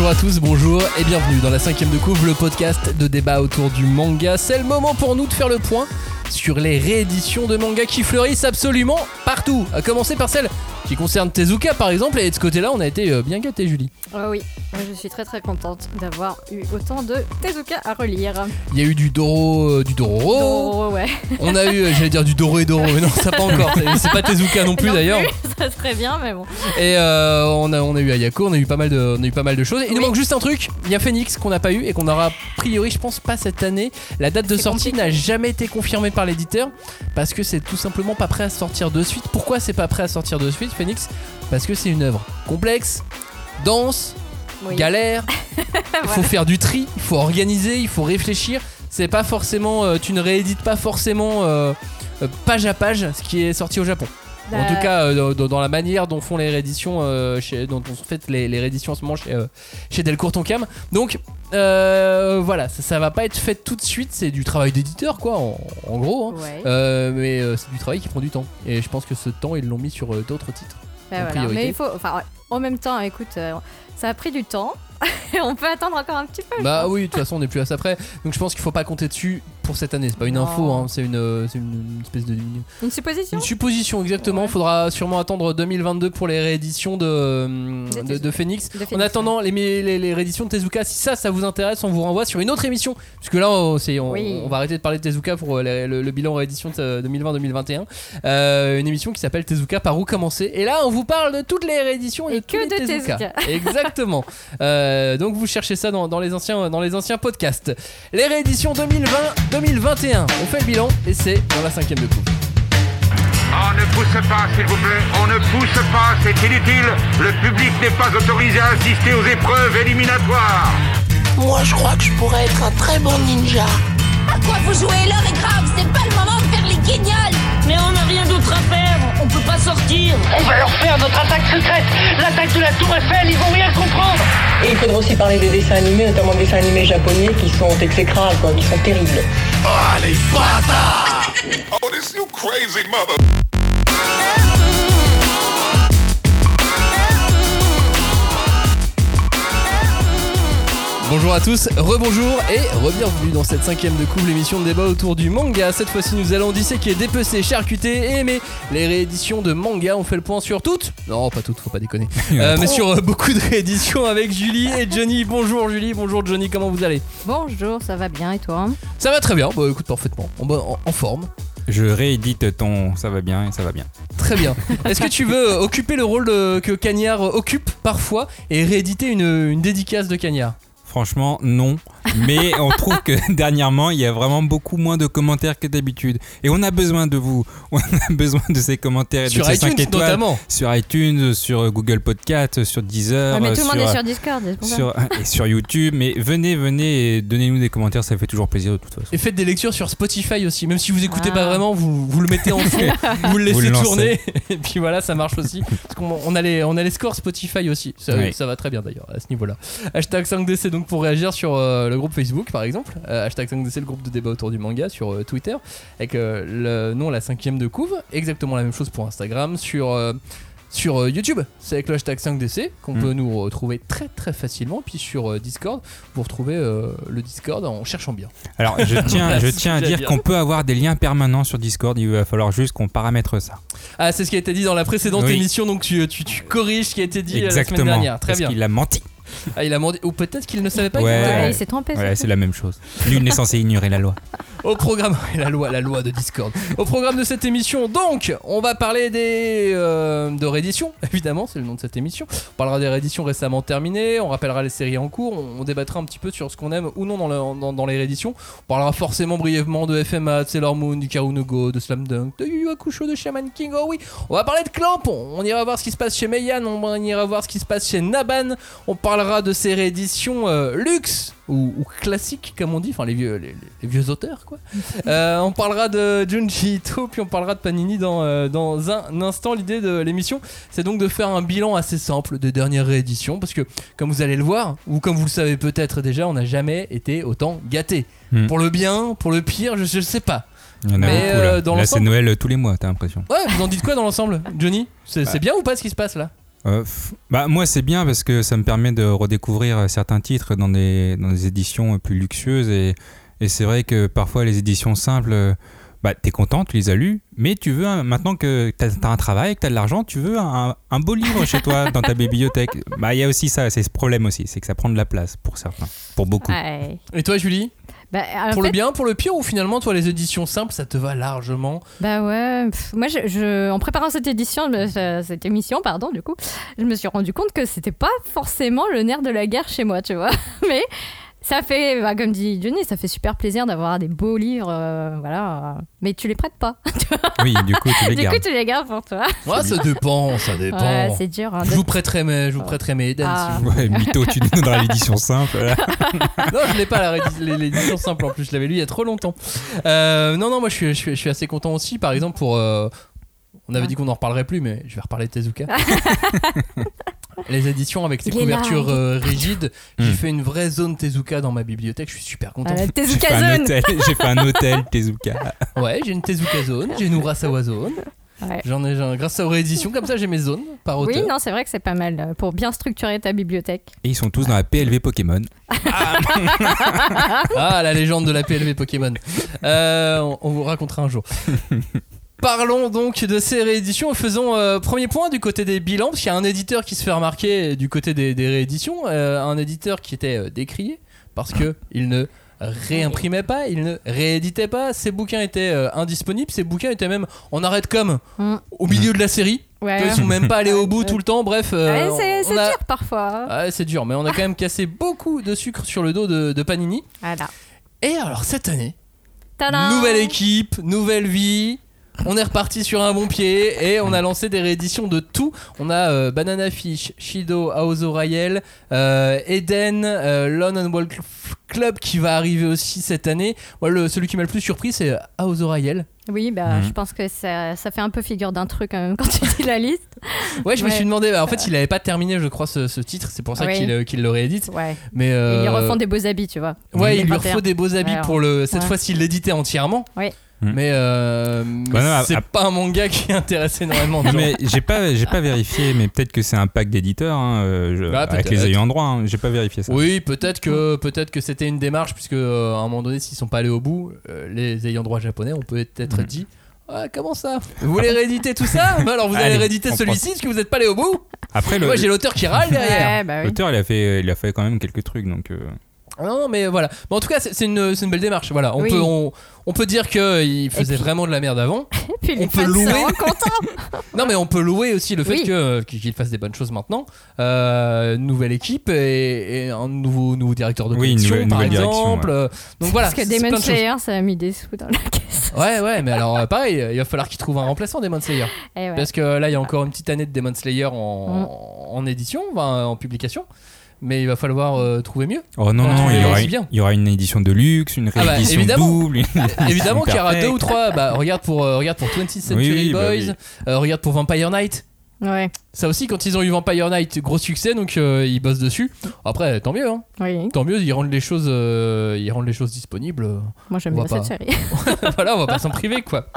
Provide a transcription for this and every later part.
Bonjour à tous, bonjour et bienvenue dans la cinquième de couvre, le podcast de débat autour du manga. C'est le moment pour nous de faire le point sur les rééditions de manga qui fleurissent absolument partout. À commencer par celle qui concerne Tezuka par exemple, et de ce côté-là, on a été euh, bien gâtés, Julie. Oh oui, moi je suis très très contente d'avoir eu autant de Tezuka à relire. Il y a eu du Doro, euh, du. Dororo, ouais. On a eu, euh, j'allais dire du Doro et Doro, mais non, ça pas encore. C'est- C'est pas Tezuka non plus d'ailleurs. ça serait bien, mais bon. Et euh, on, a, on a eu Ayako, on a eu pas mal de, on a eu pas mal de choses. Il nous Oui. manque juste un truc. Il y a Phoenix qu'on n'a pas eu et qu'on aura a priori, je pense pas cette année. La date de sortie n'a jamais été confirmée par l'éditeur parce que c'est tout simplement pas prêt à sortir de suite. Pourquoi c'est pas prêt à sortir de suite, Phoenix Parce que c'est une œuvre complexe, dense, Oui. galère. Il faut faire du tri, il faut organiser, il faut réfléchir. C'est pas forcément, euh, tu ne réédites pas forcément euh, euh, page à page ce qui est sorti au Japon. En Bah, tout cas, euh, dans, dans la manière dont font les rééditions, chez, dont on fait les, les rééditions en ce moment chez, chez Delcourt Tonkam. Donc euh, voilà, ça, ça va pas être fait tout de suite. C'est du travail d'éditeur, quoi, en, en gros. hein. Ouais. Euh, mais euh, c'est du travail qui prend du temps. Et je pense que ce temps, ils l'ont mis sur d'autres titres. Bah en voilà. priorité. Mais il faut. Enfin, en même temps, écoute, ça a pris du temps. On peut attendre encore un petit peu. Bah oui, de toute façon, on n'est plus à ça près. Donc je pense qu'il faut pas compter dessus pour cette année. C'est pas une info, hein, c'est une, euh, c'est une, une espèce de. Une, supposition une supposition, exactement. Ouais. Faudra sûrement attendre 2022 pour les rééditions de, euh, De de, Tezuka. de Phoenix. En attendant les, les, les rééditions de Tezuka, si ça, ça vous intéresse, on vous renvoie sur une autre émission. Puisque là, on, Oui. va arrêter de parler de Tezuka pour euh, les- le, le bilan réédition de 2020-2021. Euh, une émission qui s'appelle Tezuka par où commencer? Et là, on vous parle de toutes les rééditions et, Et que de Tezuka. Exactement. Euh, donc vous cherchez ça dans, dans les anciens, dans les anciens podcasts. Les rééditions 2020-2021. On fait le bilan et c'est dans la cinquième de coupe. On ne pousse pas, s'il vous plaît. On ne pousse pas, c'est inutile. Le public n'est pas autorisé à assister aux épreuves éliminatoires. Moi, je crois que je pourrais être un très bon ninja. À quoi vous jouez? L'heure est grave, c'est pas le moment de faire les guignols Mais on n'a rien d'autre à faire, on peut pas sortir. On va leur faire notre attaque secrète L'attaque de la Tour Eiffel, ils vont rien comprendre Et il faudra aussi parler des dessins animés, notamment des dessins animés japonais qui sont exécrables, quoi, qui sont terribles. Oh, this you crazy mother. Bonjour à tous, rebonjour et re-bienvenue dans cette cinquième de couple l'émission de débat autour du manga. Cette fois-ci, nous allons disséquer, dépecer, charcuter et aimer les rééditions de manga. On fait le point sur toutes Non, pas toutes, faut pas déconner. Euh, mais sur euh, beaucoup de rééditions avec Julie et Johnny. Bonjour Julie, bonjour Johnny, comment vous allez? Bonjour, ça va bien et toi? Ça va très bien, bah écoute, parfaitement, en, en- en forme. Je réédite ton ça va bien et ça va bien. Très bien. Est-ce que tu veux euh, occuper le rôle de- que Cagnard occupe parfois et rééditer une, une dédicace de Cagnard? Franchement, non. Mais on trouve que dernièrement, il y a vraiment beaucoup moins de commentaires que d'habitude. Et on a besoin de vous. On a besoin de ces commentaires et Sur de ces 5 iTunes étoiles. notamment. Sur iTunes, sur Google Podcast, sur Deezer, Ah, Mais tout le monde sur, est sur Discord, ça. sur- et sur YouTube. Mais venez, venez et donnez-nous des commentaires, ça fait toujours plaisir de toute façon. Et faites des lectures sur Spotify aussi, même si vous écoutez Ah. pas vraiment, vous, vous le mettez en fond, vous le Vous laissez le tourner, et puis voilà, ça marche aussi. Parce qu'on on a, les, on a les scores Spotify aussi, ça, Oui. ça va très bien d'ailleurs à ce niveau-là. Hashtag 5DC donc pour réagir sur euh, le groupe Facebook par exemple, Euh, hashtag 5DC le groupe de débat autour du manga sur euh, Twitter, avec le nom la cinquième de couve, exactement la même chose pour Instagram, sur... euh, sur YouTube, c'est avec le hashtag 5DC qu'on Mm. peut nous retrouver très très facilement. Puis sur Discord, vous retrouvez euh, le Discord en cherchant bien. Alors, je tiens, je à dire qu'on peut avoir des liens permanents sur Discord. Il va falloir juste qu'on paramètre ça. Ah, c'est ce qui a été dit dans la précédente Oui. émission, donc tu, tu, tu corriges ce qui a été dit euh, la Exactement. semaine dernière. Très parce bien. qu'il a menti. Ah, il a menti. Ou peut-être qu'il ne savait pas. Ouais. Ouais, il s'est trompé. Voilà, c'est la même chose. Nul n'est censé ignorer la loi. Au programme, la loi, la loi de Discord. Au programme de cette émission, donc, on va parler des euh, de rééditions. Évidemment, c'est le nom de cette émission. On parlera des rééditions récemment terminées. On rappellera les séries en cours. On, on débattra un petit peu sur ce qu'on aime ou non dans, le- dans, dans les rééditions. On parlera forcément brièvement de FMA, de Sailor Moon, du Karunogo, de Slam Dunk, de Yu Yu Hakusho, de Shaman King. Oh oui, on va parler de Clamp. On, on ira voir ce qui se passe chez Meian. On ira voir ce qui se passe chez Naban. On parlera de ces rééditions euh, luxe ou, ou classiques, comme on dit. Enfin, les vieux, les, les vieux auteurs, quoi. Euh, on parlera de Junji Ito, puis on parlera de Panini dans, euh, dans un instant. L'idée de l'émission, c'est donc de faire un bilan assez simple des dernières rééditions, parce que comme vous allez le voir, ou comme vous le savez peut-être déjà, on n'a jamais été autant gâté. Hmm. Pour le bien, pour le pire, je, je sais pas. Il y en a Mais, beaucoup là. euh, c'est Noël tous les mois, t'as l'impression. Ouais, vous en dites quoi dans l'ensemble, Johnny? C'est c'est Bah. bien ou pas ce qui se passe là? Euh, bah, moi, c'est bien parce que ça me permet de redécouvrir euh, certains titres dans des, dans des éditions euh, plus luxueuses. Et, et c'est vrai que parfois, les éditions simples, bah, t'es content, tu les as lus, mais tu veux, un- maintenant que t'as as un travail, que t'as de l'argent, tu veux un, un beau livre chez toi, dans ta bibliothèque. Bah, il y a aussi ça, c'est ce problème aussi, c'est que ça prend de la place pour certains, pour beaucoup. Ouais. Et toi, Julie? Bah, Pour fait, le bien, pour le pire, ou finalement, toi, les éditions simples, ça te va largement Bah ouais, pff, moi je, je- en préparant cette édition, euh, cette émission, pardon, du coup, je me suis rendu compte que c'était pas forcément le nerf de la guerre chez moi, tu vois. Mais ça fait, bah, comme dit Johnny, ça fait super plaisir d'avoir des beaux livres, euh, voilà. Mais tu les prêtes pas. Oui, du coup, tu les du gardes. coup, tu les gardes pour toi. Ouais, ça dépend, ça dépend. Ouais, c'est dur. hein, je vous prêterai mes, je vous prêterai mes Eden Ah. si vous Ouais, mytho, tu nous donneras l'édition simple. Non, je l'ai pas l'édition simple en plus, je l'avais lu il y a trop longtemps. Euh, non, non, moi je suis, je, suis, je suis assez content aussi. Par exemple, pour. euh, on avait dit qu'on en reparlerait plus, mais je vais reparler de Tezuka. Les éditions avec ces couvertures euh, rigides, j'ai Hmm. fait une vraie zone Tezuka dans ma bibliothèque, je suis super content. J'ai fait, un Zone. hôtel, j'ai fait un hôtel Tezuka. Ouais, j'ai une Tezuka zone, j'ai une Urasawa zone. Ouais. J'en ai, j'en- grâce aux rééditions, comme ça j'ai mes zones par Oui, auteur. non, c'est vrai que c'est pas mal euh, pour bien structurer ta bibliothèque. Et ils sont tous dans la PLV Pokémon. Ah, la légende de la PLV Pokémon. Euh, on, on vous racontera un jour. Parlons donc de ces rééditions. Faisons euh, premier point du côté des bilans, parce qu'il y a un éditeur qui se fait remarquer du côté des, des rééditions, euh, un éditeur qui était euh, décrié parce que il ne réimprimait pas, il ne rééditait pas, ses bouquins étaient indisponibles, ses bouquins étaient même en arrêt de com Mm. au milieu de la série. Ouais, Ils sont même pas allés au bout tout le temps. Bref, Ouais, c'est on c'est a- dur parfois. Ouais, c'est dur, mais on a quand même cassé beaucoup de sucre sur le dos de- de Panini. Voilà. Et alors cette année, Tadam Nouvelle équipe, nouvelle vie. On est reparti sur un bon pied et on a lancé des rééditions de tout. On a euh, Banana Fish, Shido, Aozo Rayel, euh, Eden, euh, London World Club qui va arriver aussi cette année. Moi, le, celui qui m'a le plus surpris, c'est Aozo Rayel. Oui, bah, Mhm. je pense que ça, ça fait un peu figure d'un truc quand même quand tu dis la liste. Ouais, je me suis demandé. bah, en fait, il avait pas terminé, je crois, ce, ce titre. C'est pour ça Oui. qu'il euh, qu'il le réédite. Ouais. Mais euh, Ils refont des beaux habits, tu vois. Ouais, il lui 2021. refaut des beaux habits Alors, pour le. Cette ouais. fois-ci, l'éditer entièrement. Oui. Hmm. Mais, euh, mais Bah c'est pas un manga qui intéresse énormément de gens. mais j'ai pas j'ai pas vérifié mais peut-être que c'est un pack d'éditeurs hein, euh, je- Bah, avec peut-être. les ayants droit hein, j'ai pas vérifié ça. Oui, peut-être que peut-être que c'était une démarche puisque euh, à un moment donné, s'ils sont pas allés au bout, euh, les ayants droit japonais, on peut être Mhm. dit. Ah, comment ça? Vous voulez rééditer tout ça? Bah Alors vous allez Allez, rééditer on celui-ci parce que vous n'êtes pas allé au bout Après le Moi j'ai l'auteur qui râle derrière Ouais, bah oui. l'auteur il a fait il a fait quand même quelques trucs donc euh, Non mais voilà Mais en tout cas c'est une, belle démarche Voilà, on, Oui. peut, on, on peut dire qu'il faisait puis- vraiment de la merde avant Et puis On les peut louer. contents. Non mais on peut louer aussi le fait Oui. que qu'il fasse des bonnes choses maintenant Euh, Nouvelle équipe et, et un nouveau, nouveau directeur de Oui, nouvelle- par exemple ouais. Euh, Donc voilà Parce que Demon. Slayer, ça a mis des sous dans la caisse. Ouais, ouais, mais alors euh, pareil, il va falloir qu'il trouve un remplaçant Demon Slayer. Et ouais. Parce que là, il y a encore une petite année de Demon Slayer en, en édition, en publication. Mais il va falloir euh, trouver mieux. Oh non non, il y, aura, il y aura une édition de luxe, une Ah bah, réédition évidemment. double. une Évidemment qu'il y aura deux ou trois. Bah, regarde pour, euh, regarde pour 20th Century Oui, oui, bah Boys, oui. euh, regarde pour Vampire Knight. Ouais, Ça aussi, quand ils ont eu Vampire Knight, gros succès, donc euh, ils bossent dessus. Après, tant mieux, hein. oui. tant mieux, ils rendent les choses, euh, ils rendent les choses disponibles. Moi j'aime bien cette série. voilà, on va pas s'en priver quoi.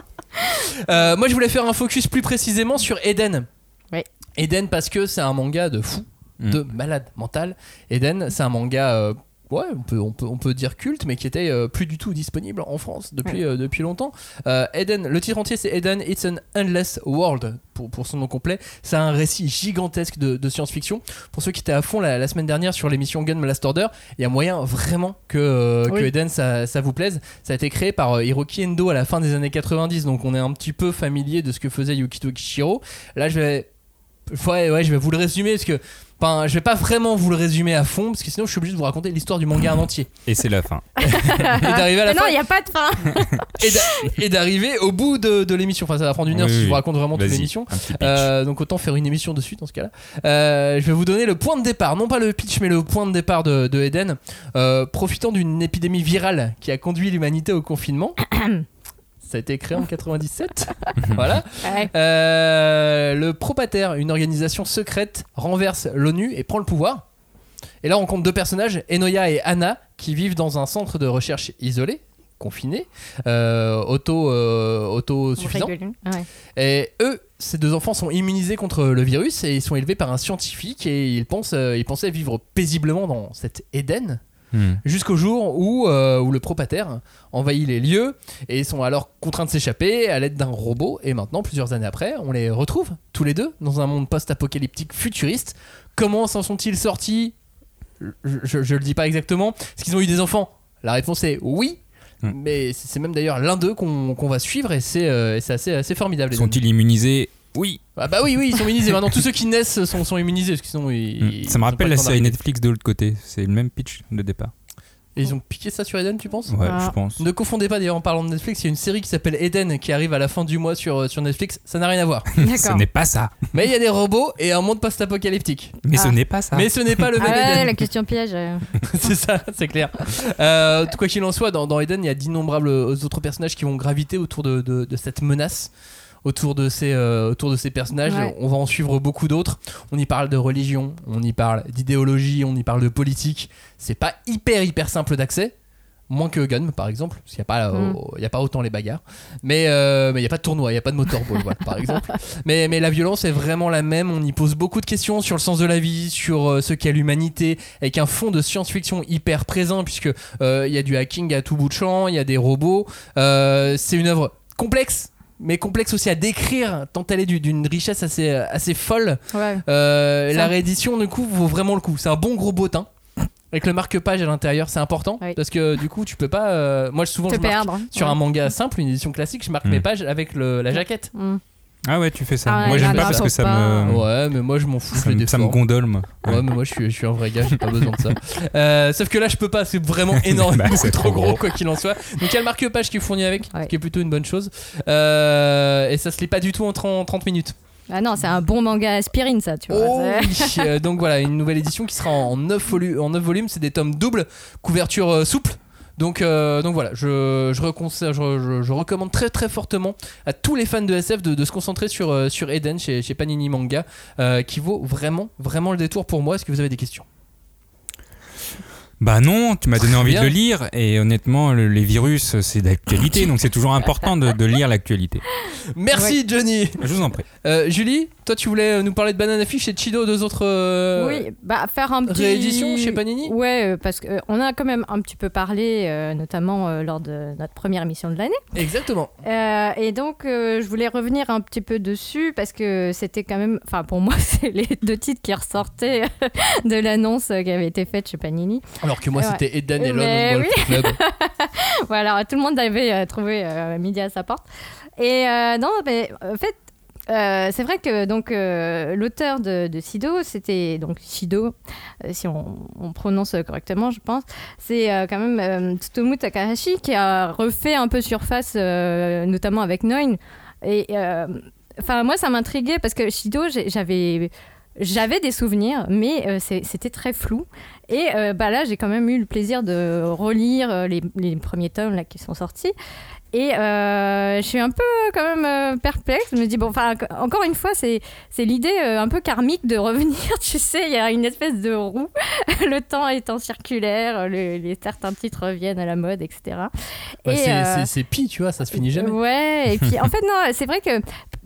Euh, moi je voulais faire un focus plus précisément sur Eden. Oui. Eden parce que c'est un manga de fou. De malade mental. Eden, c'est un manga, euh, ouais, on peut, on, peut, on peut dire culte, mais qui était euh, plus du tout disponible en France depuis, euh, depuis longtemps. Euh, Eden, le titre entier c'est Eden, It's an Endless World pour, pour son nom complet. C'est un récit gigantesque de, de science-fiction. Pour ceux qui étaient à fond la, la semaine dernière sur l'émission Gun Last Order, il y a moyen vraiment que, euh, Oui. que Eden ça, ça vous plaise. Ça a été créé par euh, Hiroki Endo à la fin des années 90, donc on est un petit peu familier de ce que faisait Yukito Kishiro. Là, je vais, ouais, ouais, je vais vous le résumer parce que, enfin, je vais pas vraiment vous le résumer à fond parce que sinon je suis obligé de vous raconter l'histoire du manga en entier Et c'est la fin. et d'arriver à la Mais non, fin il n'y a pas de fin. et d'a- et d'arriver au bout de, de l'émission. Enfin, ça va prendre une heure Oui, si je vous raconte vraiment toute Vas-y, l'émission. un petit pitch. Euh, donc autant faire une émission dessus dans ce cas-là. Euh, je vais vous donner le point de départ, non pas le pitch, mais le point de départ de, de Eden. Euh, profitant d'une épidémie virale qui a conduit l'humanité au confinement. Ça a été créé en 97. voilà. Ouais. Euh, le Propater, une organisation secrète, renverse l'ONU et prend le pouvoir. Et là, on compte deux personnages, Enoya et Anna, qui vivent dans un centre de recherche isolé, confiné, euh, auto, euh, autosuffisant. Ouais. Et eux ces deux enfants sont immunisés contre le virus et ils sont élevés par un scientifique et ils pensent, euh, ils pensaient vivre paisiblement dans cet Éden Hmm. jusqu'au jour où, euh, où le propater envahit les lieux et sont alors contraints de s'échapper à l'aide d'un robot. Et maintenant plusieurs années après on les retrouve tous les deux dans un monde post-apocalyptique futuriste. Comment s'en sont-ils sortis? Je, je, je le dis pas exactement. Est-ce qu'ils ont eu des enfants? La réponse est oui. Hmm. mais c'est même d'ailleurs l'un d'eux qu'on va suivre et c'est euh, assez, assez formidable. Sont-ils immunisés Oui. ah bah oui oui ils sont immunisés maintenant tous ceux qui naissent sont, sont immunisés parce qu'ils sont ils- Hmm. ils Ça me rappelle la série. Netflix de l'autre côté. C'est le même pitch de départ. et ils ont piqué ça sur Eden tu penses? Ouais, Ah. je pense. Ne confondez pas d'ailleurs en parlant de Netflix, il y a une série qui s'appelle Eden qui arrive à la fin du mois sur, euh, sur Netflix, ça n'a rien à voir. Ce n'est pas ça. Mais il y a des robots et un monde post-apocalyptique. Mais ce Ah. n'est pas ça. Mais ce n'est pas le Ah même ouais, Eden. la question piège. euh. c'est ça, c'est clair. Euh, quoi qu'il en soit, dans, dans Eden, il y a d'innombrables autres personnages qui vont graviter autour de, de- de cette menace. Autour de, ces, euh, autour de ces personnages, Ouais. on va en suivre beaucoup d'autres. On y parle de religion, on y parle d'idéologie, on y parle de politique. C'est pas hyper hyper simple d'accès, moins que Gun par exemple, parce qu'il n'y a, pas, euh, Mm. y a pas autant les bagarres. Mais euh, mais il n'y a pas de tournoi, il n'y a pas de motorball, voilà, par exemple. Mais, mais la violence est vraiment la même. On y pose beaucoup de questions sur le sens de la vie, sur euh, ce qu'est l'humanité, avec un fond de science-fiction hyper présent, puisque euh, il y a du hacking à tout bout de champ, il y a des robots. Euh, c'est une œuvre complexe. Mais complexe aussi à décrire, tant elle est du- d'une richesse assez, assez folle. Ouais. Euh, la réédition, du coup, vaut vraiment le coup. C'est un bon gros bottin. Avec le marque-page à l'intérieur, c'est important. Oui. Parce que du coup, tu peux pas. euh, Moi, souvent, Te je marque perdre. sur Ouais. un manga simple, une édition classique, je marque Mm. mes pages avec le- la jaquette. Mm. Ah ouais, tu fais ça. Ah ouais, moi, j'aime pas parce que ça pas. me. Ouais, mais moi, je m'en fous. Ça me, ça me gondole, moi. Ouais, mais moi je suis, je suis un vrai gars, j'ai pas besoin de ça. Euh, sauf que là, je peux pas, c'est vraiment énorme, Bah, beaucoup c'est trop gros, gros. quoi qu'il en soit. Donc il y a le marque-page qui est fourni avec, Ouais. ce qui est plutôt une bonne chose. Euh, et ça se lit pas du tout en 30, 30 minutes. Ah non, c'est un bon manga aspirine, ça, tu vois. Oh oui. Euh, Donc voilà, une nouvelle édition qui sera en 9, volu- en 9 volumes, c'est des tomes doubles, couverture euh, souple. Donc, euh, donc voilà, je, je, recommande très très fortement à tous les fans de SF de, de se concentrer sur, euh, sur Eden chez, chez Panini Manga, euh, qui vaut vraiment vraiment le détour pour moi. Est-ce que vous avez des questions? Bah non, tu m'as donné envie Bien. de le lire et honnêtement, le- les virus, c'est d'actualité, donc c'est toujours important de, de lire l'actualité. Merci Johnny Je vous en prie. Euh, Julie, toi tu voulais nous parler de Banana Fish et de Chido, deux autres euh, Oui, bah faire un petit rééditions chez Panini Ouais, euh, parce qu'on a quand même un petit peu parlé, euh, notamment euh, lors de notre première émission de l'année. Exactement. Euh, et donc, euh, je voulais revenir un petit peu dessus parce que c'était quand même, enfin pour moi, c'est les deux titres qui ressortaient de l'annonce qui avait été faite chez Panini. Alors que moi Ouais. c'était Eden et Lone Wolf Club. voilà, tout le monde avait euh, trouvé euh, midi à sa porte. Et euh, non, mais en fait, euh, c'est vrai que donc euh, l'auteur de, de Sido, c'était donc Shido, euh, si on, on prononce correctement, je pense. C'est quand même Tsutomu Takahashi qui a refait un peu surface, notamment avec Noin. Et enfin, moi, ça m'intriguait parce que Shido, j'ai- j'avais j'avais des souvenirs, mais euh, c'était très flou. Et euh, bah là, j'ai quand même eu le plaisir de relire euh, les, les premiers tomes là, qui sont sortis. Et euh, je suis un peu quand même euh, perplexe. Je me dis, bon, enfin, encore une fois, c'est c'est l'idée euh, un peu karmique de revenir. Tu sais, il y a une espèce de roue, le temps étant circulaire, le- les, certains titres reviennent à la mode, etc. Bah, Et, c'est- euh, c'est c'est pis, tu vois, ça se finit jamais. Ouais, et puis en fait, non, c'est vrai que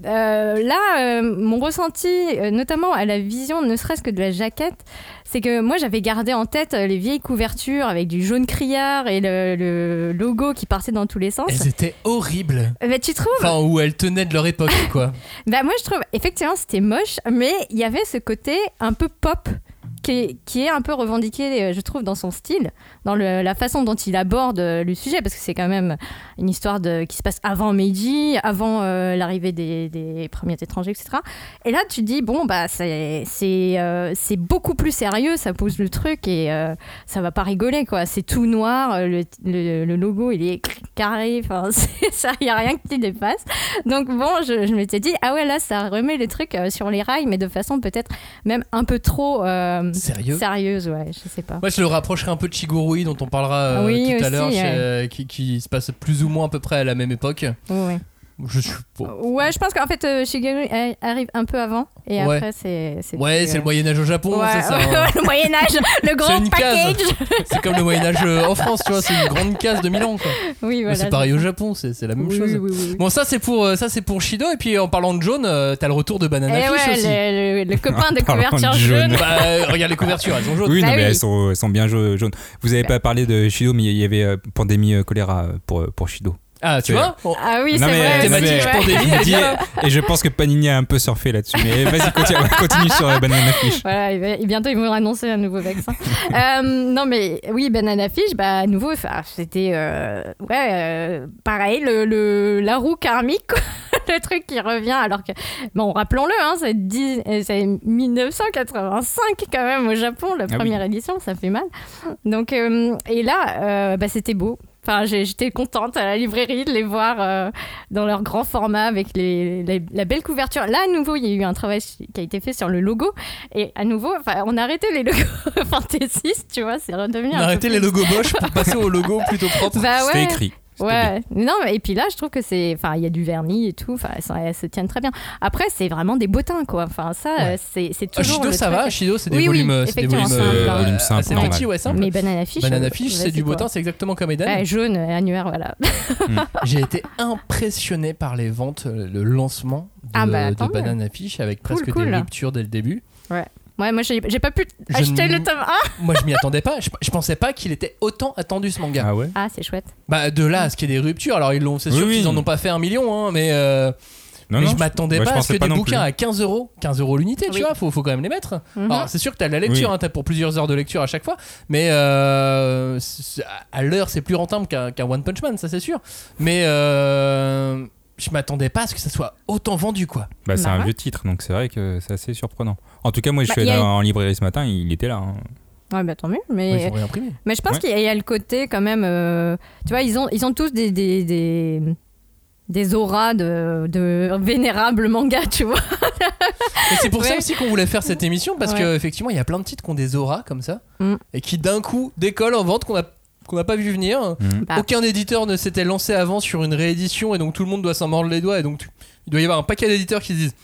euh, là, mon ressenti, notamment à la vision, ne serait-ce que de la jaquette, c'est que moi j'avais gardé en tête euh, les vieilles couvertures avec du jaune criard et le, le logo qui partait dans tous les sens. Elles étaient horribles. Euh, bah, tu trouves Enfin, où elles tenaient de leur époque, quoi. Bah moi je trouve effectivement c'était moche, mais il y avait ce côté un peu pop qui est, un peu revendiqué, euh, je trouve, dans son style, dans la façon dont il aborde euh, le sujet, parce que c'est quand même une histoire qui se passe avant Meiji, avant euh, l'arrivée des, premiers étrangers, etc. Et là tu dis, bon, bah c'est euh, beaucoup plus sérieux, ça pose le truc et euh, ça va pas rigoler, quoi. C'est tout noir, le, le- logo il est carré, enfin, ça, il y a rien qui dépasse. Donc bon, je, je m'étais dit, ah ouais, là, ça remet les trucs sur les rails, mais de façon peut-être même un peu trop Sérieux sérieuse, ouais, je sais pas. Moi, je le rapprocherai un peu de Chigurui, dont on parlera euh, Oui, tout à l'heure, ouais. euh, qui, qui se passe plus ou moins à peu près à la même époque. Ouais. Je suis pas. Ouais, je pense qu'en fait, euh, Shigeru euh, arrive un peu avant. Et Ouais. après, c'est. c'est Ouais, plus, c'est le euh, Moyen-Âge au Japon, ouais, c'est ça. hein. le Moyen-Âge, le grand package. C'est comme le Moyen-Âge euh, en France, tu vois, c'est une grande case de Milan, quoi. Oui, Mais voilà. c'est pareil au Japon, c'est c'est la même Oui, chose. oui, oui, oui. Bon, ça c'est pour euh, ça c'est pour Shido et puis en parlant de jaune, euh, t'as le retour de Banana Et Fish ouais, aussi. le, le- le copain de parlant de couverture jaune. jaune. Bah, euh, regarde les couvertures, elles sont jaunes. Oui, Bah mais oui. elles sont, elles sont bien jau- jaunes. Vous avez pas parlé de Shido, mais il y avait euh, pandémie euh, choléra euh, pour, euh, pour Shido. Ah, tu vois On- Ah oui, c'est vrai. thématique et je pense que Panini a un peu surfé là-dessus. Mais vas-y, continue, continue sur euh, Banana Fish. Voilà, et bientôt ils vont annoncer un nouveau vaccin. Euh, non mais oui, Banana Fish, bah à nouveau, c'était euh, ouais, euh, pareil, le, le- la roue karmique, quoi. le truc qui revient alors que bon, rappelons-le, hein, c'est 10 euh, c'est 1985 quand même au Japon, la Ah oui. première édition, ça fait mal. Donc euh, et là, euh, bah, c'était beau. Enfin, j'étais contente à la librairie de les voir euh, dans leur grand format avec les, les- la belle couverture. Là, à nouveau, il y a eu un travail qui a été fait sur le logo. Et à nouveau, on a arrêté les logos fantaisistes, tu vois, c'est redevenu On a arrêté les logos moches pour passer aux logos plutôt propres. Bah C'était écrit. C'était bien. Ouais, non, mais- et puis là, je trouve que c'est. Enfin, il y a du vernis et tout, enfin, elles, se tiennent très bien. Après, c'est vraiment des bottins, quoi. Enfin, ça, Ouais. euh, c'est c'est Ah, toujours. Shido le ça truc. va, Shido c'est des Oui, oui, volumes, euh, c'est des volumes, simple, euh. Volume simple, assez petits, ouais, simple. Mais Banana Fish. Banana euh, Fish, c'est du botin, c'est exactement comme Eden. Ouais, jaune, annuaire, voilà. J'ai été impressionné par les ventes, le lancement de, Ah bah, de tant mieux. Banana Fish avec Cool, presque cool. des ruptures dès le début. Ouais, moi, j'ai j'ai pas pu acheter le tome 1. Moi, je m'y attendais pas. Je, je pensais pas qu'il était autant attendu ce manga. Ah ouais Ah, c'est chouette. Bah de là à ce qu'il y ait des ruptures, alors ils l'ont, c'est sûr oui. qu'ils en ont pas fait un million, hein, mais, euh, Non, mais non, je m'attendais pas à ce que des bouquins plus. à 15 euros, 15 euros l'unité, tu vois, faut, faut quand même les mettre. Mhm. Alors c'est sûr que t'as la lecture, Oui. hein, t'as pour plusieurs heures de lecture à chaque fois, mais euh, à l'heure c'est plus rentable qu'un, qu'un One Punch Man, ça c'est sûr. Mais euh, je m'attendais pas à ce que ça soit autant vendu quoi. Bah, c'est Bah un ouais. vieux titre, donc c'est vrai que c'est assez surprenant. En tout cas, moi, je Bah, suis allé a- en librairie ce matin, il était là. hein. Ouais, bah tant mieux. Mais, mais je pense Ouais. qu'il y, a- il y a le côté quand même. euh, tu vois, ils ont, ils ont tous des. des, des des auras de, de vénérables mangas, tu vois. Et c'est pour ça aussi qu'on voulait faire cette émission parce Ouais. que effectivement il y a plein de titres qui ont des auras comme ça Mm. et qui d'un coup décollent en vente qu'on a qu'on n'a pas vu venir. Mhm. Bah. Aucun éditeur ne s'était lancé avant sur une réédition et donc tout le monde doit s'en mordre les doigts et donc tu- il doit y avoir un paquet d'éditeurs qui se disent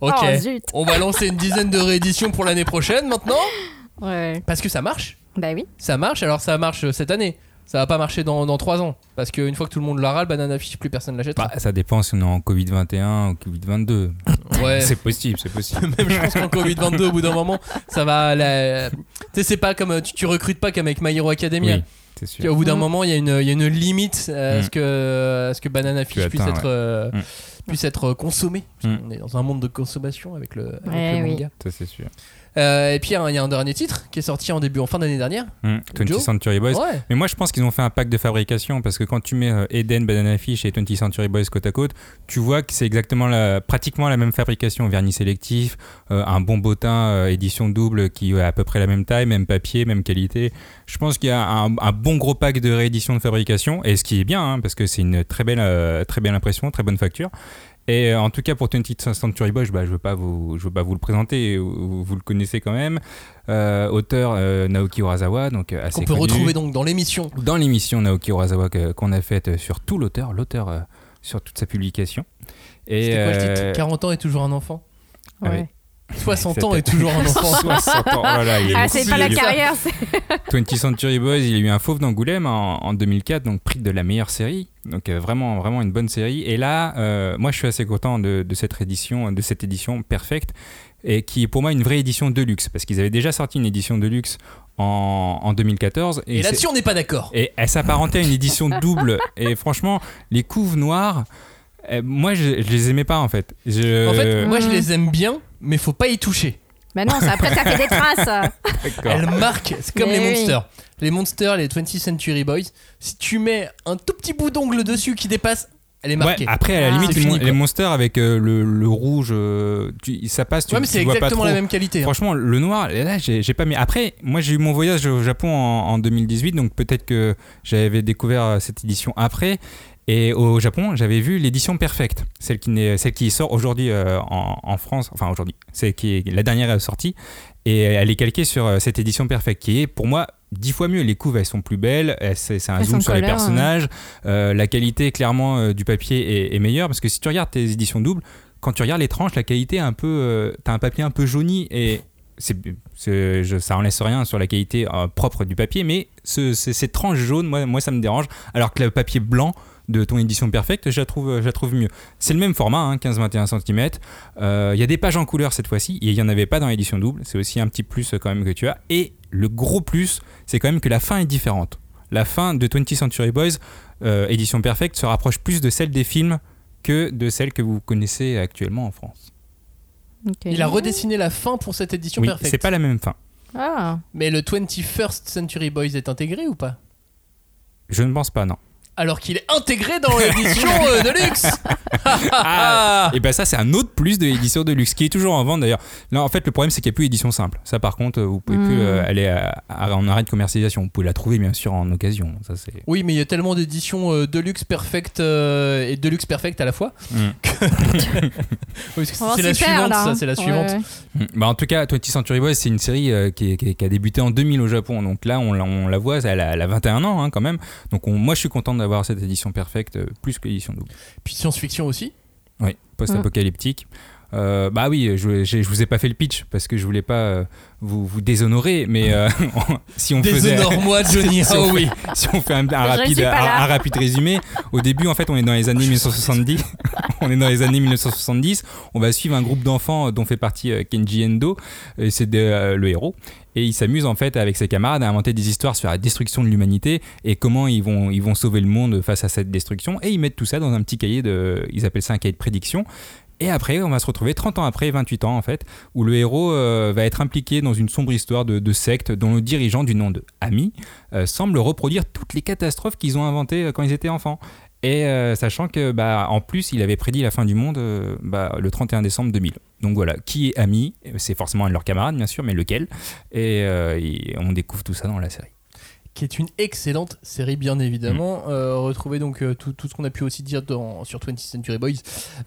Ok, Oh, zut. on va lancer une dizaine de rééditions pour l'année prochaine maintenant Ouais. parce que ça marche. Bah oui. Ça marche, alors ça marche cette année. Ça va pas marcher dans, dans 3 ans parce qu'une fois que tout le monde l'aura, le banana fish, plus personne l'achètera. Bah, ça dépend si on est en Covid-21 ou Covid-22. ouais. C'est possible, c'est possible. Même je pense qu'en Covid-22, au bout d'un moment, ça va. la- Tu sais, c'est pas comme. Tu, tu recrutes pas comme avec My Hero Academia. Oui, sûr. Au bout d'un Mm. moment, il y, a une- il y a une limite à Mm. ce, que, à ce que Banana Fish puisse, atteins, être, euh, Mm. puisse être consommé. Parce Mm. qu'on est dans un monde de consommation avec le, avec Ouais, le oui. Ça, c'est sûr. Euh, et puis, il y a un dernier titre qui est sorti en début, en fin d'année dernière. 20th Joe Century Boys. Ouais. Mais moi, je pense qu'ils ont fait un pack de fabrication parce que quand tu mets euh, Eden, Banana Fish et 20th Century Boys côte à côte, tu vois que c'est exactement la, pratiquement la même fabrication. Vernis sélectif, euh, un bon bottin, édition double qui est à peu près la même taille, même papier, même qualité. Je pense qu'il y a un, un bon gros pack de réédition de fabrication et ce qui est bien hein, parce que c'est une très belle, très belle impression, très bonne facture. Et euh, en tout cas pour 20th Century Boys, bah, je ne veux, pas vous- je veux pas vous le présenter, vous, vous le connaissez quand même. Euh, auteur euh, Naoki Urasawa, donc assez Qu'on peut connu. retrouver donc dans l'émission. dans l'émission Naoki Urasawa qu'on a faite sur tout l'auteur, l'auteur euh, sur toute sa publication. Et C'était quoi le euh, titre 40 ans et toujours un enfant? Ah oui. Ouais. 60 ans et toujours un enfant. 60 ans, voilà, il est Ah, c'est pas la carrière, c'est 20th Century Boys, il a eu un fauve d'Angoulême en, en 2004, donc prix de la meilleure série. Donc euh, vraiment, vraiment une bonne série. Et là, euh, moi, je suis assez content de, de cette édition, de cette édition perfecte, et qui est pour moi une vraie édition de luxe, parce qu'ils avaient déjà sorti une édition de luxe en, en 2014. Et c'est- là-dessus, on n'est pas d'accord. Et elle s'apparentait à une édition double. Et franchement, les couves noires, euh, moi, je, je les aimais pas en fait. Je... En fait, moi je Mhm. les aime bien, mais faut pas y toucher. Bah non, ça, après, ça fait des traces. D'accord. Elles marquent, c'est comme Mais les oui. monsters. Les monsters, les 20th Century Boys, si tu mets un tout petit bout d'ongle dessus qui dépasse, elle est Ouais, marquée. après, à la Ah. limite, fini, les monsters avec euh, le, le rouge, euh, tu- ça passe, tu, ouais, mais c'est vois pas exactement la même qualité. hein. Franchement, le noir, là, j'ai pas mis. Après, moi, j'ai eu mon voyage au Japon en, en 2018, donc peut-être que j'avais découvert euh, cette édition après. Et au Japon, j'avais vu l'édition perfecte, celle qui, celle sort aujourd'hui euh, en, en France, enfin aujourd'hui, c'est qui est la dernière sortie, et elle est calquée sur euh, cette édition perfecte, qui est pour moi dix fois mieux. Les couves, elles sont plus belles, elles- c'est un Elles zoom sur les personnages. Euh, la qualité, clairement, euh, du papier est, est meilleure parce que si tu regardes tes éditions doubles, quand tu regardes les tranches, la qualité est un peu. T'as un papier un peu jauni et. je- ça en laisse rien sur la qualité euh, propre du papier, mais ce- ce- ces tranches jaunes, moi, moi, ça me dérange. Alors que le papier blanc de ton édition perfecte, je la trouve, je la trouve mieux. C'est le même format, hein, 15-21 cm. Il y a des pages en couleur cette fois-ci, et il n'y en avait pas dans l'édition double. C'est aussi un petit plus euh, quand même que tu as. Et le gros plus, c'est quand même que la fin est différente. La fin de 20th Century Boys, euh, édition perfecte, se rapproche plus de celle des films que de celle que vous connaissez actuellement en France. Il a redessiné la fin pour cette édition Oui, perfecte. c'est pas la même fin. Ah. Mais le 21st Century Boys est intégré ou pas? Je ne pense pas, non. Alors qu'il est intégré dans l'édition euh, de luxe Ah. Et ben ça, c'est un autre plus de l'édition de luxe qui est toujours en vente d'ailleurs. Là, en fait, le problème, c'est qu'il n'y a plus d'édition simple. Ça, par contre, euh, vous pouvez plus Mm. euh, aller à- à- en arrêt de commercialisation. Vous pouvez la trouver, bien sûr, en occasion. Ça, c'est. Oui, mais il y a tellement d'éditions euh, Deluxe Perfect euh, et Deluxe Perfect à la fois. Mm. Oui, parce que On va c'est la suivante, là, ça, hein. c'est la Ouais, suivante. ouais. Mm. Bah, en tout cas, 20th Century Boys, c'est une série euh, qui, a débuté en 2000 au Japon. Donc là, on, la- on la voit, elle a, elle a 21 ans hein, quand même. Donc on- moi, je suis content d'avoir cette édition perfecte euh, plus que l'édition double. Puis science-fiction aussi. Oui, post-apocalyptique. Euh, bah oui, je, je, je vous ai pas fait le pitch parce que je voulais pas euh, vous, vous déshonorer, mais euh, si on faisait. Déshonore-moi, Johnny. si, Ah fait, oui. si on fait un, rapide, un, rapide résumé, au début, en fait, on est dans les années 1970. on est dans les années 1970. On va suivre un groupe d'enfants dont fait partie Kenji Endo, et c'est euh, le héros. Et il s'amuse en fait avec ses camarades à inventer des histoires sur la destruction de l'humanité et comment ils vont, ils vont sauver le monde face à cette destruction. Et ils mettent tout ça dans un petit cahier de. Ils appellent ça un cahier de prédiction. Et après, on va se retrouver 30 ans après, 28 ans en fait, où le héros euh, va être impliqué dans une sombre histoire de, secte dont le dirigeant du nom de Ami euh, semble reproduire toutes les catastrophes qu'ils ont inventées euh, quand ils étaient enfants. Et euh, sachant que, bah, en plus, il avait prédit la fin du monde euh, bah, le 31 décembre 2000. Donc voilà, qui est Ami C'est forcément un de leurs camarades, bien sûr, mais lequel? Euh, et on découvre tout ça dans la série. Qui est une excellente série bien évidemment. Mm. Euh, retrouvez donc euh, tout, tout ce qu'on a pu aussi dire dans, sur 20th Century Boys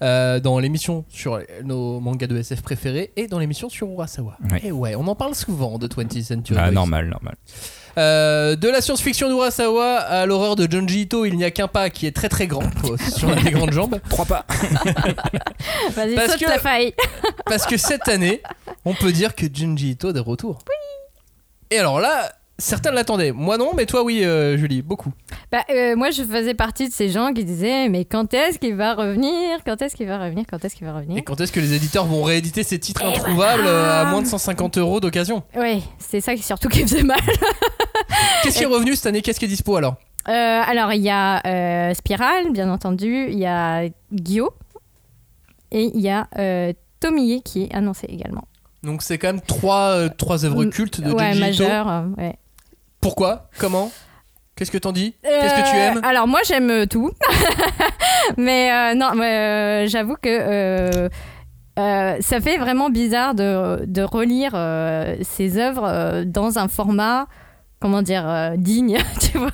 euh, dans l'émission sur nos mangas de SF préférés et dans l'émission sur Urasawa. Oui. Et ouais, on en parle souvent de 20th Century Ah, Boys. normal, normal. Euh, de la science-fiction d'Urasawa à l'horreur de Junji Ito, il n'y a qu'un pas qui est très très grand sur des grandes jambes. Trois pas. Vas-y, Parce saute que- la faille. Parce que cette année, on peut dire que Junji Ito est de retour. Oui. Et alors là, certains l'attendaient. Moi non, mais toi oui, euh, Julie, beaucoup. Bah, euh, moi, je faisais partie de ces gens qui disaient Mais quand est-ce qu'il va revenir? Quand est-ce qu'il va revenir? Quand est-ce qu'il va revenir? Et quand est-ce que les éditeurs vont rééditer ces titres introuvables voilà. euh, à moins de 150 euros d'occasion? Oui, c'est ça qui surtout qui faisait mal. Qu'est-ce qui est revenu cette année? Qu'est-ce qui est dispo alors? Euh, alors, il y a Spiral, bien entendu. Il y a Gyo. Et il y a Tomie qui est annoncé également. Donc c'est quand même trois, euh, trois œuvres cultes de ouais, majeur. ouais. Pourquoi Comment Qu'est-ce que t'en dis Qu'est-ce que tu Euh, aimes Alors moi j'aime euh, tout, mais euh, non, euh, j'avoue que ça fait vraiment bizarre de, de relire ces œuvres dans un format, comment dire, digne, tu vois.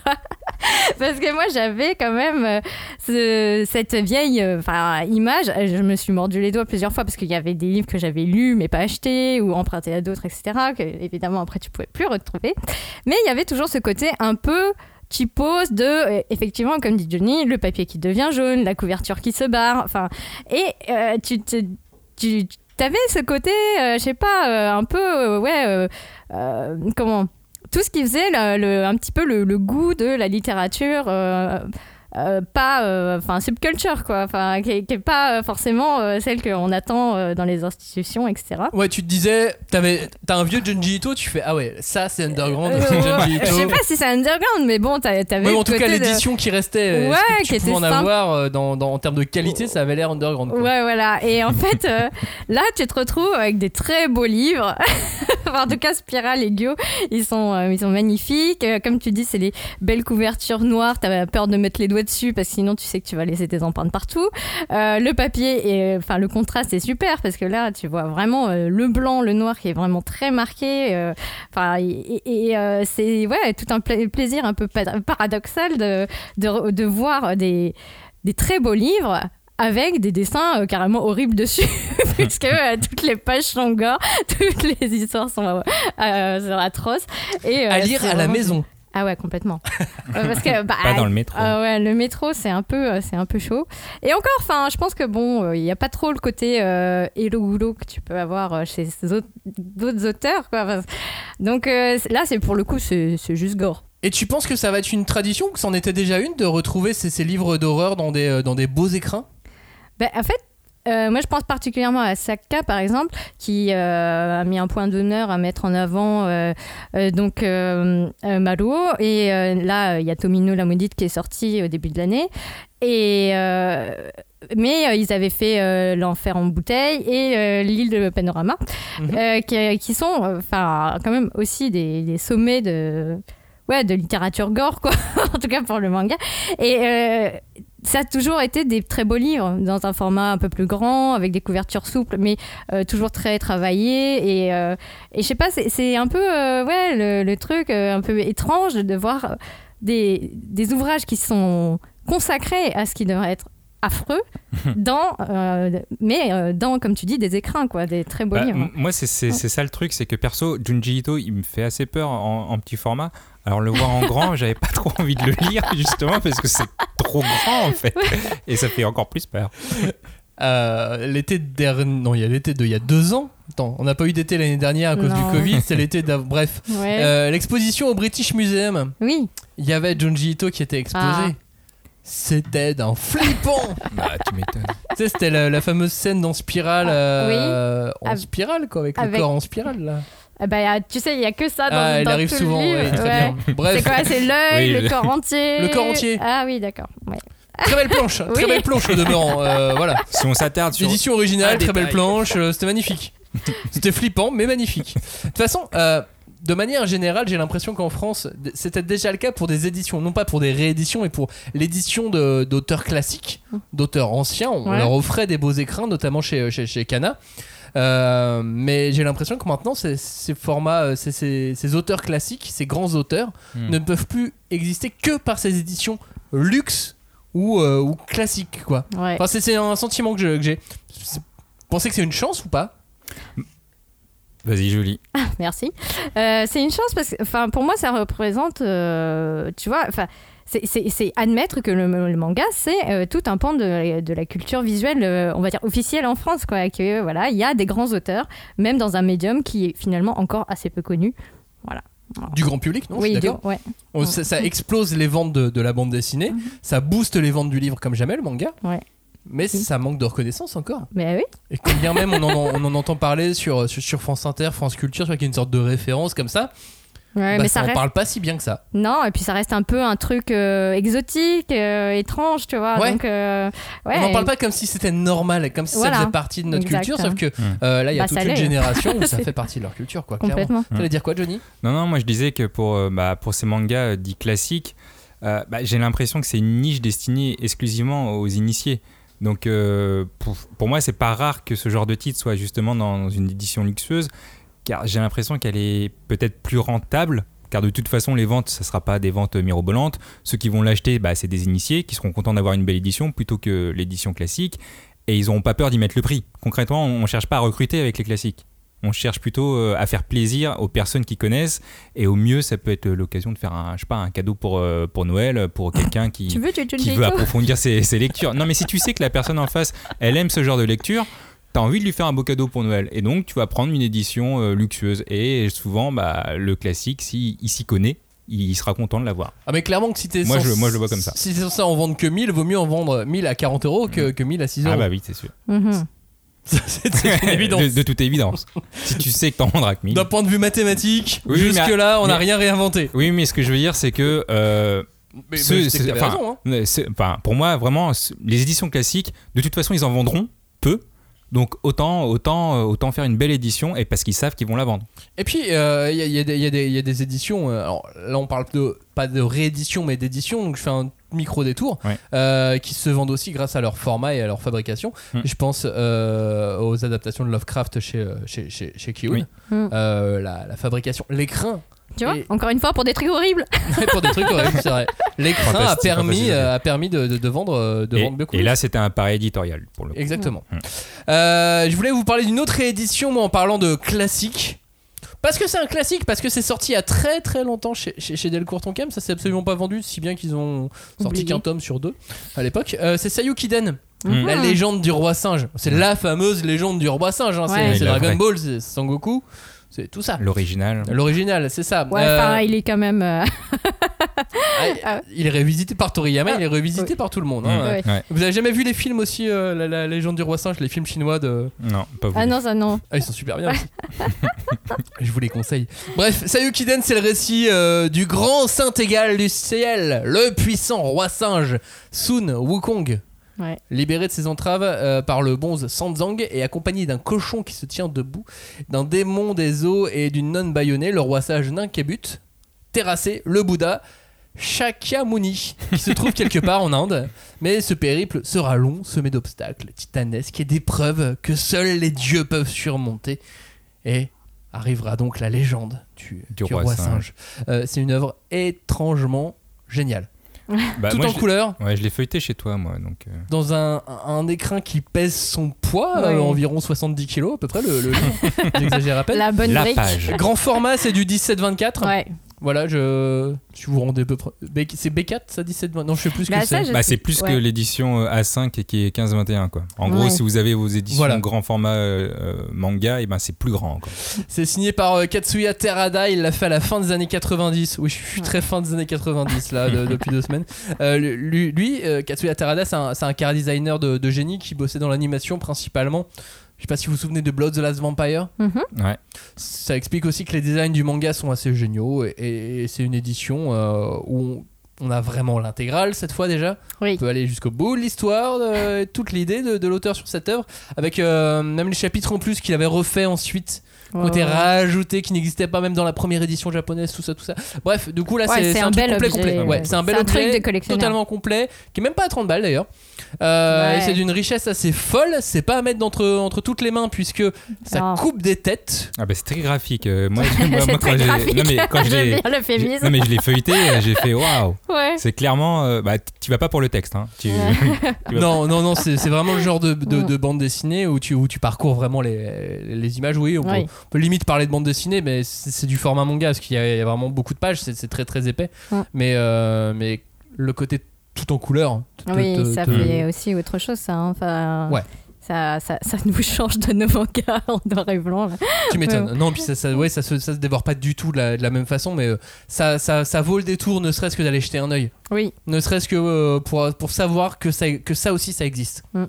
Parce que moi j'avais quand même euh, ce- cette vieille euh, image, je me suis mordu les doigts plusieurs fois parce qu'il y avait des livres que j'avais lus mais pas achetés ou empruntés à d'autres, etc. Que évidemment après tu pouvais plus retrouver. Mais il y avait toujours ce côté un peu typos de, euh, effectivement, comme dit Johnny, le papier qui devient jaune, la couverture qui se barre, enfin, et euh, tu te. Tu, avais ce côté, euh, je sais pas, euh, un peu, euh, ouais, euh, euh, comment Tout ce qui faisait le, le- un petit peu le, le goût de la littérature. Euh, pas euh, enfin subculture quoi enfin qui, est- qui est pas euh, forcément celle qu'on attend dans les institutions etc Ouais, tu te disais, t'avais- t'as un vieux Junji Ito, tu fais ah ouais, ça c'est underground, c'est Junji je Ito. sais pas si c'est underground mais bon t'a- t'avais Ouais, mais en tout cas, de- l'édition qui restait, Ouais, que qui tu était pouvais en simple. avoir dans, dans- en termes de qualité, ça avait l'air underground. quoi. Ouais, voilà. Et en fait, là, tu te retrouves avec des très beaux livres. En tout cas, Spiral et Gyo, ils sont, ils sont magnifiques. Comme tu dis, c'est les belles couvertures noires. T'as peur de mettre les doigts dessus parce que sinon, tu sais que tu vas laisser tes empreintes partout. Euh, le papier, et enfin, le contraste est super parce que là, tu vois vraiment euh, le blanc, le noir qui est vraiment très marqué. euh, Enfin, et, c'est ouais, tout un pla- plaisir un peu pa- paradoxal de, de, de voir des, des très beaux livres avec des dessins euh, carrément horribles dessus, puisque euh, toutes les pages sont gore, toutes les histoires sont, euh, sont atroces. Et, À lire à la maison. Ah ouais, complètement. Euh, parce que, bah, Pas dans le métro. ah ouais, le métro, c'est un peu, euh, c'est un peu chaud. Et encore, enfin, je pense que bon, euh, il n'y a pas trop le côté euh, hello goulot que tu peux avoir euh, chez d'autres auteurs, quoi. Enfin, donc euh, là, c'est pour le coup, c'est juste gore. Et tu penses que ça va être une tradition, que c'en était déjà une, de retrouver ces, ces livres d'horreur dans des, dans des beaux écrins? Ben, en fait, euh, moi je pense particulièrement à Sakka par exemple, qui euh, a mis un point d'honneur à mettre en avant euh, donc Maruo. Et là, il y a Tomino la maudite qui est sorti au début de l'année. Et mais ils avaient fait l'enfer en bouteille et l'île de Panorama, Mhm. qui, qui sont enfin quand même aussi des, des sommets de ouais de littérature gore quoi, en tout cas pour le manga. Et euh, ça a toujours été des très beaux livres dans un format un peu plus grand, avec des couvertures souples, mais euh, toujours très travaillés. Et, euh, et je sais pas, c'est- un peu euh, ouais, le, le truc euh, un peu étrange de voir des, des ouvrages qui sont consacrés à ce qui devrait être affreux, dans, mais dans, comme tu dis, des écrins, quoi, des très beaux Bah, livres. moi, c'est ça le truc, c'est que perso, Junji Ito, il me fait assez peur en, en petit format. Alors le voir en grand, j'avais pas trop envie de le lire justement parce que c'est trop grand en fait, et ça fait encore plus peur. Euh, l'été dernier, non, il y a l'été de il y a deux ans. Attends, on n'a pas eu d'été l'année dernière à cause Non. du Covid, c'est l'été d'avant. Bref, Ouais. Euh, l'exposition au British Museum, oui, il y avait Junji Ito qui était exposé. Ah. C'était d'un flippant. Bah, tu m'étonnes. tu sais, c'était la, la fameuse scène dans Spirale, euh, en Av- spirale quoi, avec, le avec- corps en spirale là. Ah bah, tu sais, il y a que ça dans, ah, dans arrive tout souvent, le livre. ouais, très Ouais. bien. Bref, C'est quoi C'est l'œil, Oui, le corps entier Le corps entier. Ah oui, d'accord. Ouais. très belle planche, très belle planche au demeurant. euh, voilà. Si on s'attarde sur Édition originale, très belle planche, euh, c'était magnifique. c'était flippant, mais magnifique. De toute façon, euh, de manière générale, j'ai l'impression qu'en France, c'était déjà le cas pour des éditions, non pas pour des rééditions, mais pour l'édition de- d'auteurs classiques, d'auteurs anciens. On Ouais. leur offrait des beaux écrins, notamment chez, chez, chez Kana. Euh, mais j'ai l'impression que maintenant, ces, ces formats, euh, ces, ces- ces auteurs classiques, ces grands auteurs, Hmm. ne peuvent plus exister que par ces éditions luxe ou, euh, ou classiques, quoi. Ouais. Enfin, c'est- un sentiment que je- que j'ai. Pensez que c'est une chance ou pas? Vas-y, Julie. Merci. Euh, c'est une chance parce que, enfin, pour moi, ça représente, euh, tu vois, enfin, c'est- admettre que le, le manga, c'est euh, tout un pan de, la- de la culture visuelle, euh, on va dire officielle en France, quoi. Que euh, voilà, il y a des grands auteurs, même dans un médium qui est finalement encore assez peu connu. Voilà. Du grand public, non? Oui, du- ouais. Ça, ça explose les ventes de, de la bande dessinée, ça booste les ventes du livre comme jamais, le manga. Mhm. Ouais. Mais ça manque de reconnaissance encore. Mais oui. Et combien même on en, on en entend parler sur, sur, sur France Inter, France Culture, sur qu'il y a une sorte de référence comme ça, Ouais, bah, mais ça ça reste. parle pas si bien que ça. Non, et puis ça reste un peu un truc euh, exotique, euh, étrange, tu vois. Ouais. Donc, euh, ouais. on n'en parle pas comme si c'était normal, comme si Voilà. ça faisait partie de notre Exact. culture, sauf que euh, là il y a Bah, toute une génération où ça fait partie de leur culture, quoi. clairement. Complètement. T'allais dire quoi, Johnny? Non, non, moi je disais que pour, euh, bah, pour ces mangas euh, dits classiques, euh, bah, j'ai l'impression que c'est une niche destinée exclusivement aux initiés. Donc euh, pour, pour moi, c'est pas rare que ce genre de titre soit justement dans une édition luxueuse, car j'ai l'impression qu'elle est peut-être plus rentable. Car de toute façon, les ventes, ça sera pas des ventes mirobolantes. Ceux qui vont l'acheter, bah, c'est des initiés qui seront contents d'avoir une belle édition plutôt que l'édition classique. Et ils n'auront pas peur d'y mettre le prix. Concrètement, on ne cherche pas à recruter avec les classiques. On cherche plutôt euh, à faire plaisir aux personnes qui connaissent et au mieux ça peut être l'occasion de faire un je sais pas un cadeau pour euh, pour Noël pour quelqu'un qui Tu veux, tu, qui veut approfondir ses, ses lectures. Non mais si tu sais que la personne en face elle aime ce genre de lecture, t'as envie de lui faire un beau cadeau pour Noël et donc tu vas prendre une édition euh, luxueuse et souvent bah le classique si il s'y connaît il sera content de l'avoir. Ah mais clairement que si t'es Moi, je- moi, je le vois comme ça. Si t'es censé en vendre que 1000, vaut mieux en vendre 1000 à 40 euros que, que 1000 à 6 euros. Ah bah oui c'est sûr. Mhm. c'est c'est une évidence. de, de toute évidence. si tu sais que t'en vendras que 1000. D'un point de vue mathématique, Oui, jusque-là, on n'a rien réinventé. Oui mais ce que je veux dire c'est que euh, Mais, Ce- mais c'est c'est- raison, hein. c'est- pour moi, vraiment, les éditions classiques, de toute façon, ils en vendront peu. Donc autant, autant, euh, autant faire une belle édition et parce qu'ils savent qu'ils vont la vendre. Et puis, euh, il y, a- il y a des- il y a des- il y a des éditions. euh, alors là, on parle de, pas de réédition, mais d'édition. Donc, je fais un micro détour Ouais. euh, qui se vendent aussi grâce à leur format et à leur fabrication. Hmm. Je pense euh, aux adaptations de Lovecraft chez, euh, chez, chez, chez Kiyun. Oui. Hmm. Euh, la, la fabrication, l'écrin. Tu vois Et- Encore une fois, pour des trucs horribles. Ouais, pour des trucs horribles, c'est vrai. L'écran a permis, euh, a permis de, de- de vendre, euh, de Et, vendre beaucoup. et là, c'était un pari éditorial pour le coup. Exactement. Mm. Euh, je voulais vous parler d'une autre réédition, moi, en parlant de classique. Parce que c'est un classique, parce que c'est sorti il y a très très longtemps chez, chez, chez Delcourt Tonkam, ça s'est absolument pas vendu, si bien qu'ils ont sorti qu'un tome sur deux à l'époque. Euh, c'est Sayukiden, Mm. la légende du roi singe. C'est la fameuse légende du roi singe, hein. c'est Ouais. c'est La Dragon. Ball, c'est Sangoku, c'est tout ça. L'original. L'original, c'est ça. Ouais, Euh, enfin, il est quand même. euh, ah, il est révisité par Toriyama, Ah, il est révisité oui. par tout le monde. Mm. hein. Ouais. Vous avez jamais vu les films aussi, euh, la, la légende du roi singe, les films chinois de. Non, pas vous. Ah non, ça non. Ah, ils sont super bien aussi. Je vous les conseille. Bref, Sayukiden, c'est le récit euh, du grand saint égal du ciel, le puissant roi singe, Sun Wukong. Ouais. Libéré de ses entraves euh, par le bonze Sanzang et accompagné d'un cochon qui se tient debout, d'un démon des eaux et d'une nonne bâillonnée, le roi sage Ninkabut, terrassé, le Bouddha, Shakyamuni, qui se trouve quelque part en Inde. Mais ce périple sera long, semé d'obstacles titanesques et d'épreuves que seuls les dieux peuvent surmonter. Et arrivera donc la légende du, Du du roi roi, singe. singe. Euh, c'est une œuvre étrangement géniale. Bah, Tout moi, en je- couleur, Ouais, je l'ai feuilleté chez toi, moi. Donc, euh, dans un, un écrin qui pèse son poids, Ouais. euh, environ 70 kilos à peu près, le, le livre. J'exagère à peine. La bonne la brique. page. Grand format, c'est du 17-24. Ouais. Voilà, je. Si vous vous rendez peu près. B- C'est B4, ça 17 Non, je sais plus ce Bah, que ça, c'est. Bah, c'est plus Ouais. que l'édition euh, A5 et qui est 15-21 quoi. En Ouais. gros, si vous avez vos éditions Voilà. grand format euh, euh, manga, et ben c'est plus grand encore. C'est signé par euh, Katsuya Terada, il l'a fait à la fin des années 90. Oui, je suis très fin des années 90 là, de- depuis deux semaines. Euh, lui, lui, euh, Katsuya Terada, c'est un, c'est un car designer de, de génie qui bossait dans l'animation principalement. Je sais pas si vous vous souvenez de Blood the Last Vampire. Mhm. Ouais. Ça explique aussi que les designs du manga sont assez géniaux et, et c'est une édition euh, où on, on a vraiment l'intégrale cette fois déjà. Oui. On peut aller jusqu'au bout de l'histoire, de- et toute l'idée de, de l'auteur sur cette œuvre, avec euh, même les chapitres en plus qu'il avait refait ensuite, qui ont été rajoutés, qui n'existaient pas même dans la première édition japonaise, tout ça, tout ça. Bref, du coup là Ouais, c'est un bel complet, objet, complet. c'est un bel objet, totalement complet, qui est même pas à 30 balles d'ailleurs. Euh, Ouais. c'est d'une richesse assez folle, c'est pas à mettre entre, entre toutes les mains puisque ça coupe des têtes. Ah bah c'est très graphique. Euh, moi, moi, moi, C'est quand j'ai non mais quand je l'ai bien le j'ai- féminisme. non mais je l'ai feuilleté, j'ai fait waouh. Ouais. C'est clairement euh, bah tu vas pas pour le texte hein. Tu, tu vas- Non, non, non, c'est vraiment le genre de, de, de bande dessinée où tu, où tu parcours vraiment les, les images. Oui, on, peut, Oui. On peut limite parler de bande dessinée, mais c'est du format manga parce qu'il y, a il y a vraiment beaucoup de pages, c'est très très épais. Mm. Mais, euh, mais le côté tout en couleur. te- Oui, te- ça te- fait aussi autre chose, ça. hein. Enfin, Ouais. Ça, ça, ça nous change de nos mangas en noir et blanc. là. Tu m'étonnes. Ouais. Non, puis ça, ça, ouais, ça, se, ça se dévore pas du tout de la, de la même façon, mais euh, ça, ça, ça vaut le détour, ne serait-ce que d'aller jeter un œil. Oui. Ne serait-ce que euh, pour, pour savoir que ça, que ça aussi ça existe. Mm.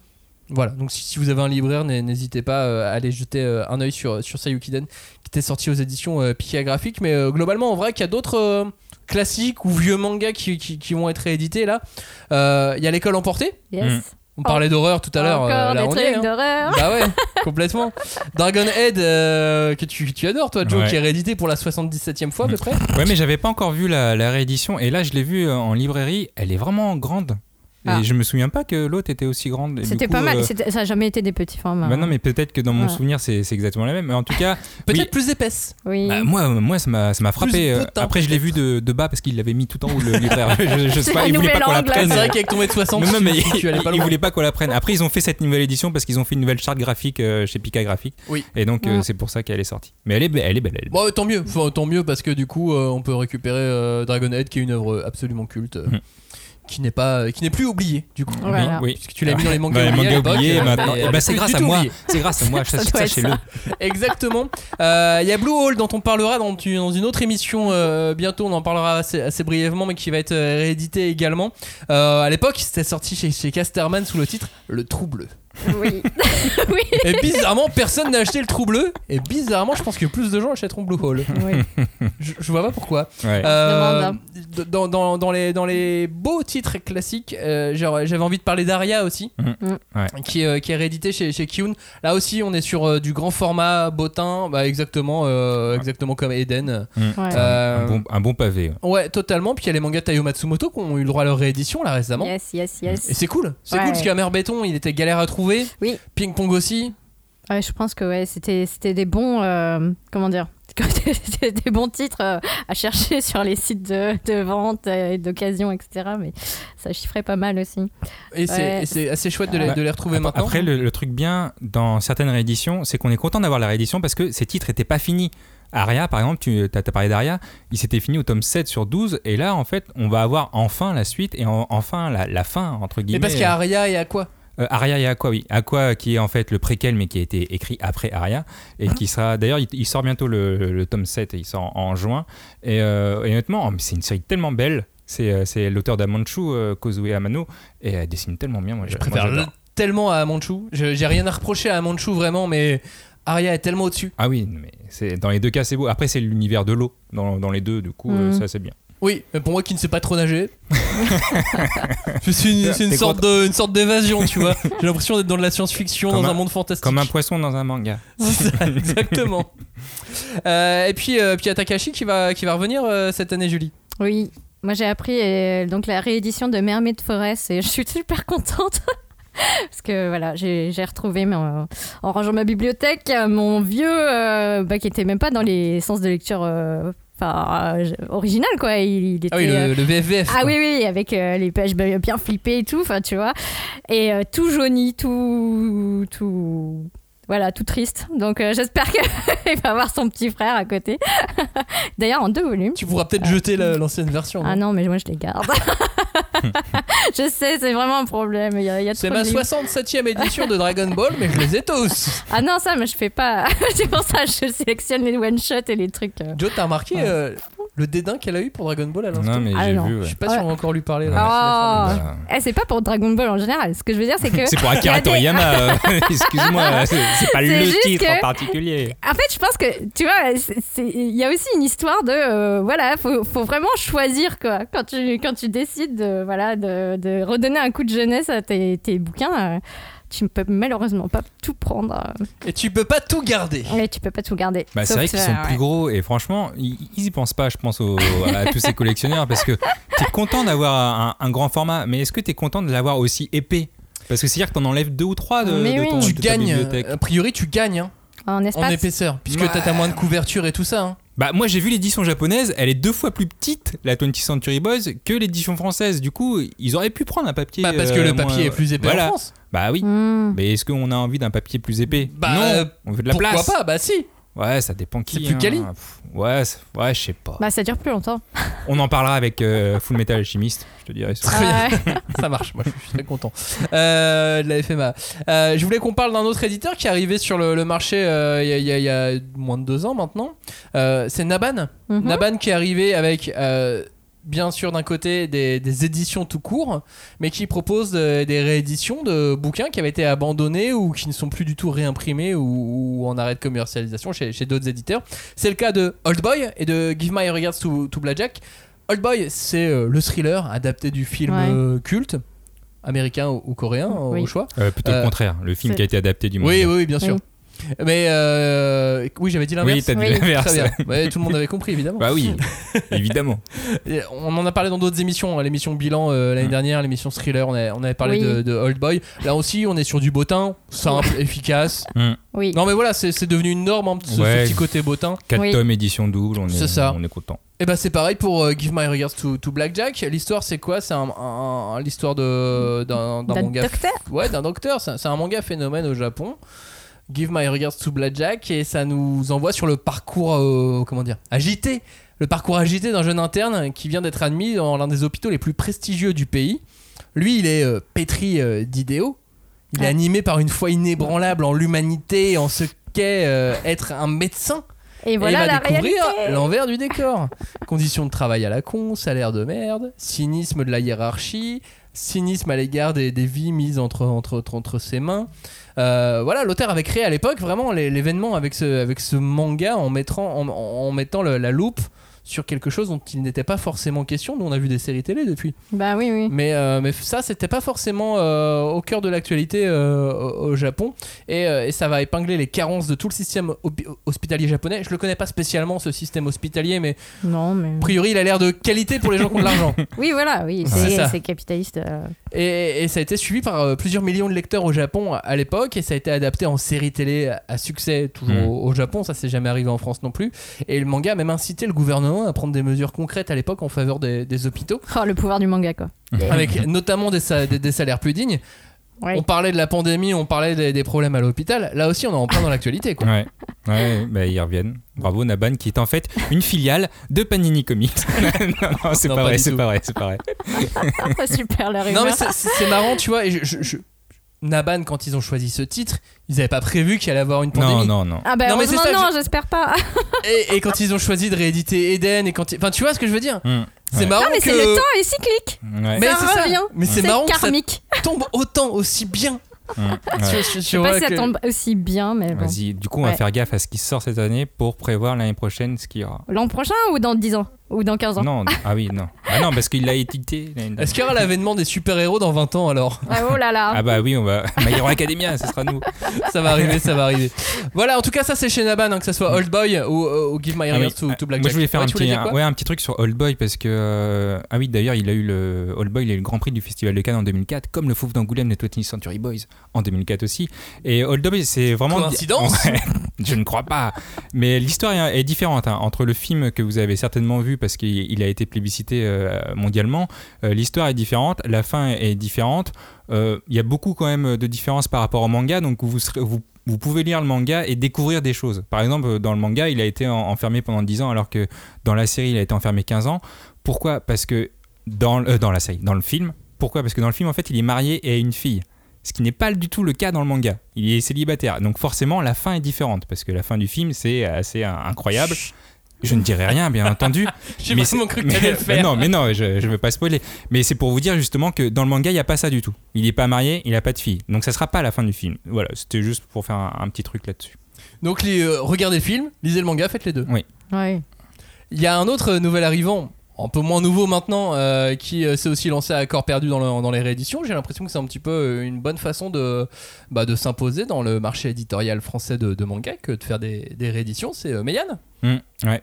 Voilà, donc si, si vous avez un libraire, n'hé- n'hésitez pas euh, à aller jeter euh, un œil sur, sur Sayukiden, qui était sorti aux éditions euh, Pika Graphique. Mais euh, globalement, en vrai, qu'il y a d'autres euh, classiques ou vieux mangas qui, qui, qui vont être réédités là. Euh, Il y a l'école emportée. Yes. On parlait d'horreur tout à l'heure. Encore euh, là, des on trucs est, hein. d'horreur. Bah ouais, complètement. Dragon Head, euh, que tu, tu adores toi, Joe, Ouais. qui est réédité pour la 77e fois à peu près. Ouais mais j'avais pas encore vu la, la réédition et là je l'ai vue en librairie. Elle est vraiment grande. Et Ah. je me souviens pas que l'autre était aussi grande. C'était pas mal. euh, Ça a jamais été des petits formats. bah non mais peut-être que dans mon Ouais. souvenir c'est exactement la même. Mais en tout cas, Peut-être Oui. plus épaisse. Oui. Bah, moi, moi, ça m'a, ça m'a frappé. Plus euh, potent, Après, je l'ai vu de, de bas parce qu'il l'avait mis tout en haut le libraire. je, je sais C'est pas, la il voulait pas nouvelle qu'on la prenne. C'est vrai qu'avec ton mètre 60, Non, mais tu allais pas il voulait pas qu'on la prenne. Après, ils ont fait cette nouvelle édition parce qu'ils ont fait une nouvelle charte graphique euh, chez Pika Graphique. Oui. Et donc, euh, c'est pour ça qu'elle est sortie. Mais elle est, be- elle est belle. Elle est belle. Bon, tant mieux, Enfin, tant mieux parce que du coup, on peut récupérer euh, Dragon Head, qui est une œuvre absolument culte, Mhm. Qui n'est pas, qui n'est plus oubliée du coup. Voilà. Oui, oui. Puisque tu l'as mis dans les mangas oubliés maintenant. Eh elle ben, est c'est grâce à moi. C'est grâce à moi. Sachez-le. Exactement. Euh, Il y a Blue Hole dont on parlera dans, tu- dans une autre émission euh, bientôt. On en parlera assez, assez brièvement, mais qui va être euh, réédité également. Euh, à l'époque, c'était sorti chez, chez Casterman sous le titre Le Trou Bleu. Oui. Et bizarrement, personne n'a acheté le Trou Bleu. Et bizarrement, je pense que plus de gens achèteront Blue Hole. oui. Je, je vois pas pourquoi. Ouais. Euh, demande, dans, dans, dans les, dans les beaux titres classiques, euh, j'avais envie de parler d'Aria aussi, Mhm. Ouais. qui, euh, qui est réédité chez, chez Kiun. Là aussi, on est sur euh, du grand format bottin, bah, exactement, euh, exactement comme Eden. Mm. Ouais. Euh, Un, bon, un bon pavé. ouais. Totalement. Puis il y a les mangas de Tayo Matsumoto qui ont eu le droit à leur réédition là récemment. Yes, yes, yes. Et c'est cool, c'est Ouais. cool parce qu'Amer Béton il était galère à trouver. Oui. Ping Pong aussi. Ouais, je pense que ouais, c'était c'était des bons. euh, comment dire des, bons titres euh, à chercher sur les sites de, de vente euh, et d'occasion, etc. Mais ça chiffrait pas mal aussi. Et c'est Ouais. c'est assez chouette de les, de les retrouver Après, maintenant. après, le, le truc bien dans certaines rééditions, c'est qu'on est content d'avoir la réédition parce que ces titres n'étaient pas finis. Aria, par exemple, tu as, parlé d'Aria, il s'était fini au tome 7 sur 12, et là, en fait, on va avoir enfin la suite et en- enfin la, la fin, entre guillemets. Mais parce qu'il y a Aria et Aqua. Euh, Aria et Aqua, oui. Aqua qui est en fait le préquel mais qui a été écrit après Aria et qui sera d'ailleurs il, il sort bientôt le, le tome 7 et il sort en, en juin et, euh, et honnêtement oh, c'est une série tellement belle c'est euh, l'auteur d'Amanchu euh, Kozue Amano et elle dessine tellement bien moi Je moi, préfère le- tellement à Amanchu. J'ai rien à reprocher à Amanchu vraiment, mais Aria est tellement au-dessus. ah oui mais dans les deux cas c'est beau après c'est l'univers de l'eau dans, dans les deux du coup euh, Mhm. ça c'est bien Oui, mais pour moi qui ne sais pas trop nager, c'est une, c'est une sorte de- une sorte d'évasion, tu vois. J'ai l'impression d'être dans de la science-fiction, Comme dans un, un- monde fantastique. comme un poisson dans un manga C'est ça, exactement. Euh, et puis, euh, puis il y a Takashi qui va, qui va revenir euh, cette année, Julie. Oui, moi j'ai appris euh, donc la réédition de Mermaid Forest et je suis super contente. Parce que voilà, j'ai j'ai retrouvé mon- en rangeant ma bibliothèque mon vieux, euh, bah, qui était même pas dans les sens de lecture euh, enfin, euh, original quoi. Il, il était, Ah oui, euh, le, le VFVF. ah quoi. oui, oui, avec euh, les pages bien bien flippées et tout, enfin tu vois. Et euh, tout jauni, tout, tout, voilà, tout triste. Donc euh, j'espère qu'il va avoir son petit frère à côté. D'ailleurs en deux volumes. Tu pourras peut-être jeter la- l'ancienne version. Ah non non, mais moi je les garde. je sais, c'est vraiment un problème. Il y a, il y a C'est ma de livres. 67e édition de Dragon Ball, mais je les ai tous. Ah non, ça, mais je fais pas. c'est pour ça que je sélectionne les one-shots et les trucs. euh. Joe, t'as remarqué Ouais. euh, le dédain qu'elle a eu pour Dragon Ball à l'instant non mais Ah, j'ai non. vu Je suis pas sûr Ouais. qu'on va encore lui parler. là. Ah. C'est. Eh, pas pour Dragon Ball en général. Ce que je veux dire, c'est que. c'est pour Akira Toriyama euh, excuse-moi c'est c'est pas C'est le titre que- en particulier En fait, je pense que, tu vois, il y a aussi une histoire de. euh, voilà, faut, faut vraiment choisir, quoi. Quand tu, quand tu décides de, voilà, de, de redonner un coup de jeunesse à tes, tes bouquins, euh, tu ne peux malheureusement pas tout prendre. Et tu peux pas tout garder. Et tu peux pas tout garder. Bah, c'est vrai qu'ils sont euh, plus gros et franchement, ils, ils y pensent pas, je pense, à tous ces collectionneurs parce que t'es content d'avoir un, un grand format, mais est-ce que t'es content de l'avoir aussi épais? Parce que c'est-à-dire que t'en enlèves deux ou trois de, Mais de oui. ton, Tu de ta gagnes, bibliothèque. a priori, tu gagnes hein, En en épaisseur, puisque Ouais. t'as ta moins de couverture et tout ça. hein. Bah, moi j'ai vu l'édition japonaise, elle est deux fois plus petite, la 20th Century Boys, que l'édition française. Du coup, ils auraient pu prendre un papier. Bah, parce que euh, le papier moins- est plus épais Voilà. en France. Bah oui. Hmm. Mais est-ce qu'on a envie d'un papier plus épais? Bah, Non, euh, on veut de la Pourquoi place. pas? Bah si. Ouais, ça dépend qui. C'est plus hein. quali. Pff, Ouais, c'est- ouais, je sais pas. Bah, ça dure plus longtemps. On en parlera avec euh, Full Metal Alchemist, je te dirai. ça. Très bien. Ah ouais. Ça marche, moi je suis très content. Euh, de la FMA. Euh, je voulais qu'on parle d'un autre éditeur qui est arrivé sur le, le marché euh, il y, a- y y moins de deux ans maintenant. Euh, c'est Naban. Mhm. Naban qui est arrivé avec. Bien sûr, d'un côté, des, des éditions tout court, mais qui propose euh, des rééditions de bouquins qui avaient été abandonnés ou qui ne sont plus du tout réimprimés ou, ou en arrêt de commercialisation chez, chez d'autres éditeurs. C'est le cas de Old Boy et de Give My Regards to, to Blackjack. Old Boy, c'est euh, le thriller adapté du film Ouais. euh, culte, américain ou, ou coréen Oui. au choix. Euh, plutôt Euh, le contraire, le film qui a été adapté du monde. Oui, oui, oui, bien sûr. Oui. Mais euh, oui, j'avais dit l'inverse. Oui, t'as dit Oui. l'inverse. Très bien. Ouais, tout le monde avait compris, évidemment. Bah oui, évidemment. Et On en a parlé dans d'autres émissions, hein, l'émission Bilan euh, l'année Mm. dernière, l'émission Thriller, on, a- on avait parlé Oui. de, de Old Boy. Là aussi, on est sur du bottin, simple, efficace. Oui. Non, mais voilà, c'est c'est devenu une norme, hein, ce, petit côté bottin. 4 Oui. tomes édition double, on est, C'est ça. on est content. Et bah, c'est pareil pour euh, Give My Regards to, to Blackjack. L'histoire, c'est quoi? C'est un, un- un- l'histoire de- d'un d'un D'un manga. docteur? Ouais, d'un docteur. C'est un manga phénomène au Japon. Give My Regards to Blackjack. Et ça nous envoie sur le parcours, euh, comment dire, agité. Le parcours agité d'un jeune interne qui vient d'être admis dans l'un des hôpitaux les plus prestigieux du pays. Lui, il est euh, pétri euh, d'idéaux. Il est animé par une foi inébranlable en l'humanité, en ce qu'est être un médecin. Et Et voilà il va la découvrir l'envers du décor. Conditions de travail à la con, salaire de merde, cynisme de la hiérarchie, cynisme à l'égard des, vies mises entre, ses mains. Euh, voilà, l'auteur avait créé à l'époque vraiment l'é- l'événement avec ce, manga en mettant, la loupe sur quelque chose dont il n'était pas forcément question. Nous, on a vu des séries télé depuis. Bah oui, oui. Mais, euh, mais ça, c'était pas forcément euh, au cœur de l'actualité euh, au, Japon. Et, et ça va épingler les carences de tout le système hospitalier japonais. Je le connais pas spécialement, ce système hospitalier, mais Non, mais. a priori, il a l'air de qualité pour les gens qui ont de l'argent. Oui, voilà, oui. C'est capitaliste. Et, et ça a été suivi par euh, plusieurs millions de lecteurs au Japon à l'époque et ça a été adapté en série télé à- succès toujours Mm. au, au Japon, ça s'est jamais arrivé en France non plus. Et le manga a même incité le gouvernement à prendre des mesures concrètes à l'époque en faveur des, des hôpitaux, Oh, le pouvoir du manga, quoi. avec notamment des, sa- des- des salaires plus dignes. Ouais. On parlait de la pandémie, on parlait des, des problèmes à l'hôpital. Là aussi, on est en plein dans l'actualité. quoi. Ouais, ouais bah, ils reviennent. Bravo Naban qui est en fait une filiale de Panini Comics. non, non, c'est Non, pas, pas vrai, c'est pas vrai, c'est pas vrai. Super la Non, rumeur. mais c'est- marrant, tu vois. Et je, je- je- Naban, quand ils ont choisi ce titre, ils n'avaient pas prévu qu'il allait avoir une pandémie. Non, non, non. Ah bah Non, mais c'est ça, non, j'espère pas. Et, et quand ils ont choisi de rééditer Eden, et quand ils- enfin, tu vois ce que je veux dire? Hum, C'est marrant Non mais que. c'est le temps est cyclique. Ouais. Mais ça c'est ça. revient. Mais c'est marrant que ça karmique. tombe autant aussi bien. Ouais. Je- je- Je je sais pas si ça tombe aussi bien, mais bon. Vas-y, du coup, on va Ouais. faire gaffe à ce qui sort cette année pour prévoir l'année prochaine ce qu'il y aura. L'an prochain ou dans 10 ans? Ou dans 15 ans Non, ah oui, non. Ah non, parce qu'il l'a édité. Est-ce qu'il y aura l'avènement des super-héros dans 20 ans alors? Ah, Oh là là. Ah bah oui, on va. My Hero Academia, ce sera nous. Ça va arriver, ça va arriver. Voilà, en tout cas, ça c'est chez Naban, hein, que ça soit Old Boy ou, ou Give My Ah Ears oui. to, to Black Moi, je voulais faire Ouais, un petit, ouais, un petit truc sur Old Boy parce que. euh, Ah oui, d'ailleurs, il a eu le. Old Boy, il a eu le Grand Prix du Festival de Cannes en 2004, comme le Fauve d'Angoulême de 20th Century Boys en 2004 aussi. Et Old Boy, c'est vraiment. Coïncidence? Je ne crois pas. Mais l'histoire est est différente hein. entre le film que vous avez certainement vu parce qu'il il a été plébiscité euh, mondialement. euh, l'histoire est différente, la fin est différente. Euh, Il y a beaucoup quand même de différences par rapport au manga, donc vous pouvez lire le manga et découvrir des choses. Par exemple, dans le manga, il a été en- enfermé pendant 10 ans, alors que dans la série, il a été enfermé 15 ans. Pourquoi? Parce que dans, la série, dans le film, pourquoi? Parce que dans le film, en fait, il est marié et a une fille. Ce qui n'est pas du tout le cas dans le manga. Il est célibataire. Donc forcément, la fin est différente. Parce que la fin du film, c'est assez incroyable. Je ne dirai rien, bien entendu. J'ai Mais vraiment cru que t'allais le mais faire. non, mais non, je ne veux pas spoiler. Mais c'est pour vous dire justement que dans le manga, il n'y a pas ça du tout. Il n'est pas marié, il n'a pas de fille. Donc ça sera pas la fin du film. Voilà, c'était juste pour faire un, un petit truc là-dessus. Donc, les, euh, regardez le film, lisez le manga, faites les deux. Ouais. Il y a un autre nouvel arrivant, un peu moins nouveau maintenant, euh, qui euh, s'est aussi lancé à corps perdu dans, le- dans les rééditions. J'ai l'impression que c'est un petit peu euh, une bonne façon de, bah, de s'imposer dans le marché éditorial français de, de manga que de faire des, des rééditions. C'est euh, Meian. Hum, ouais.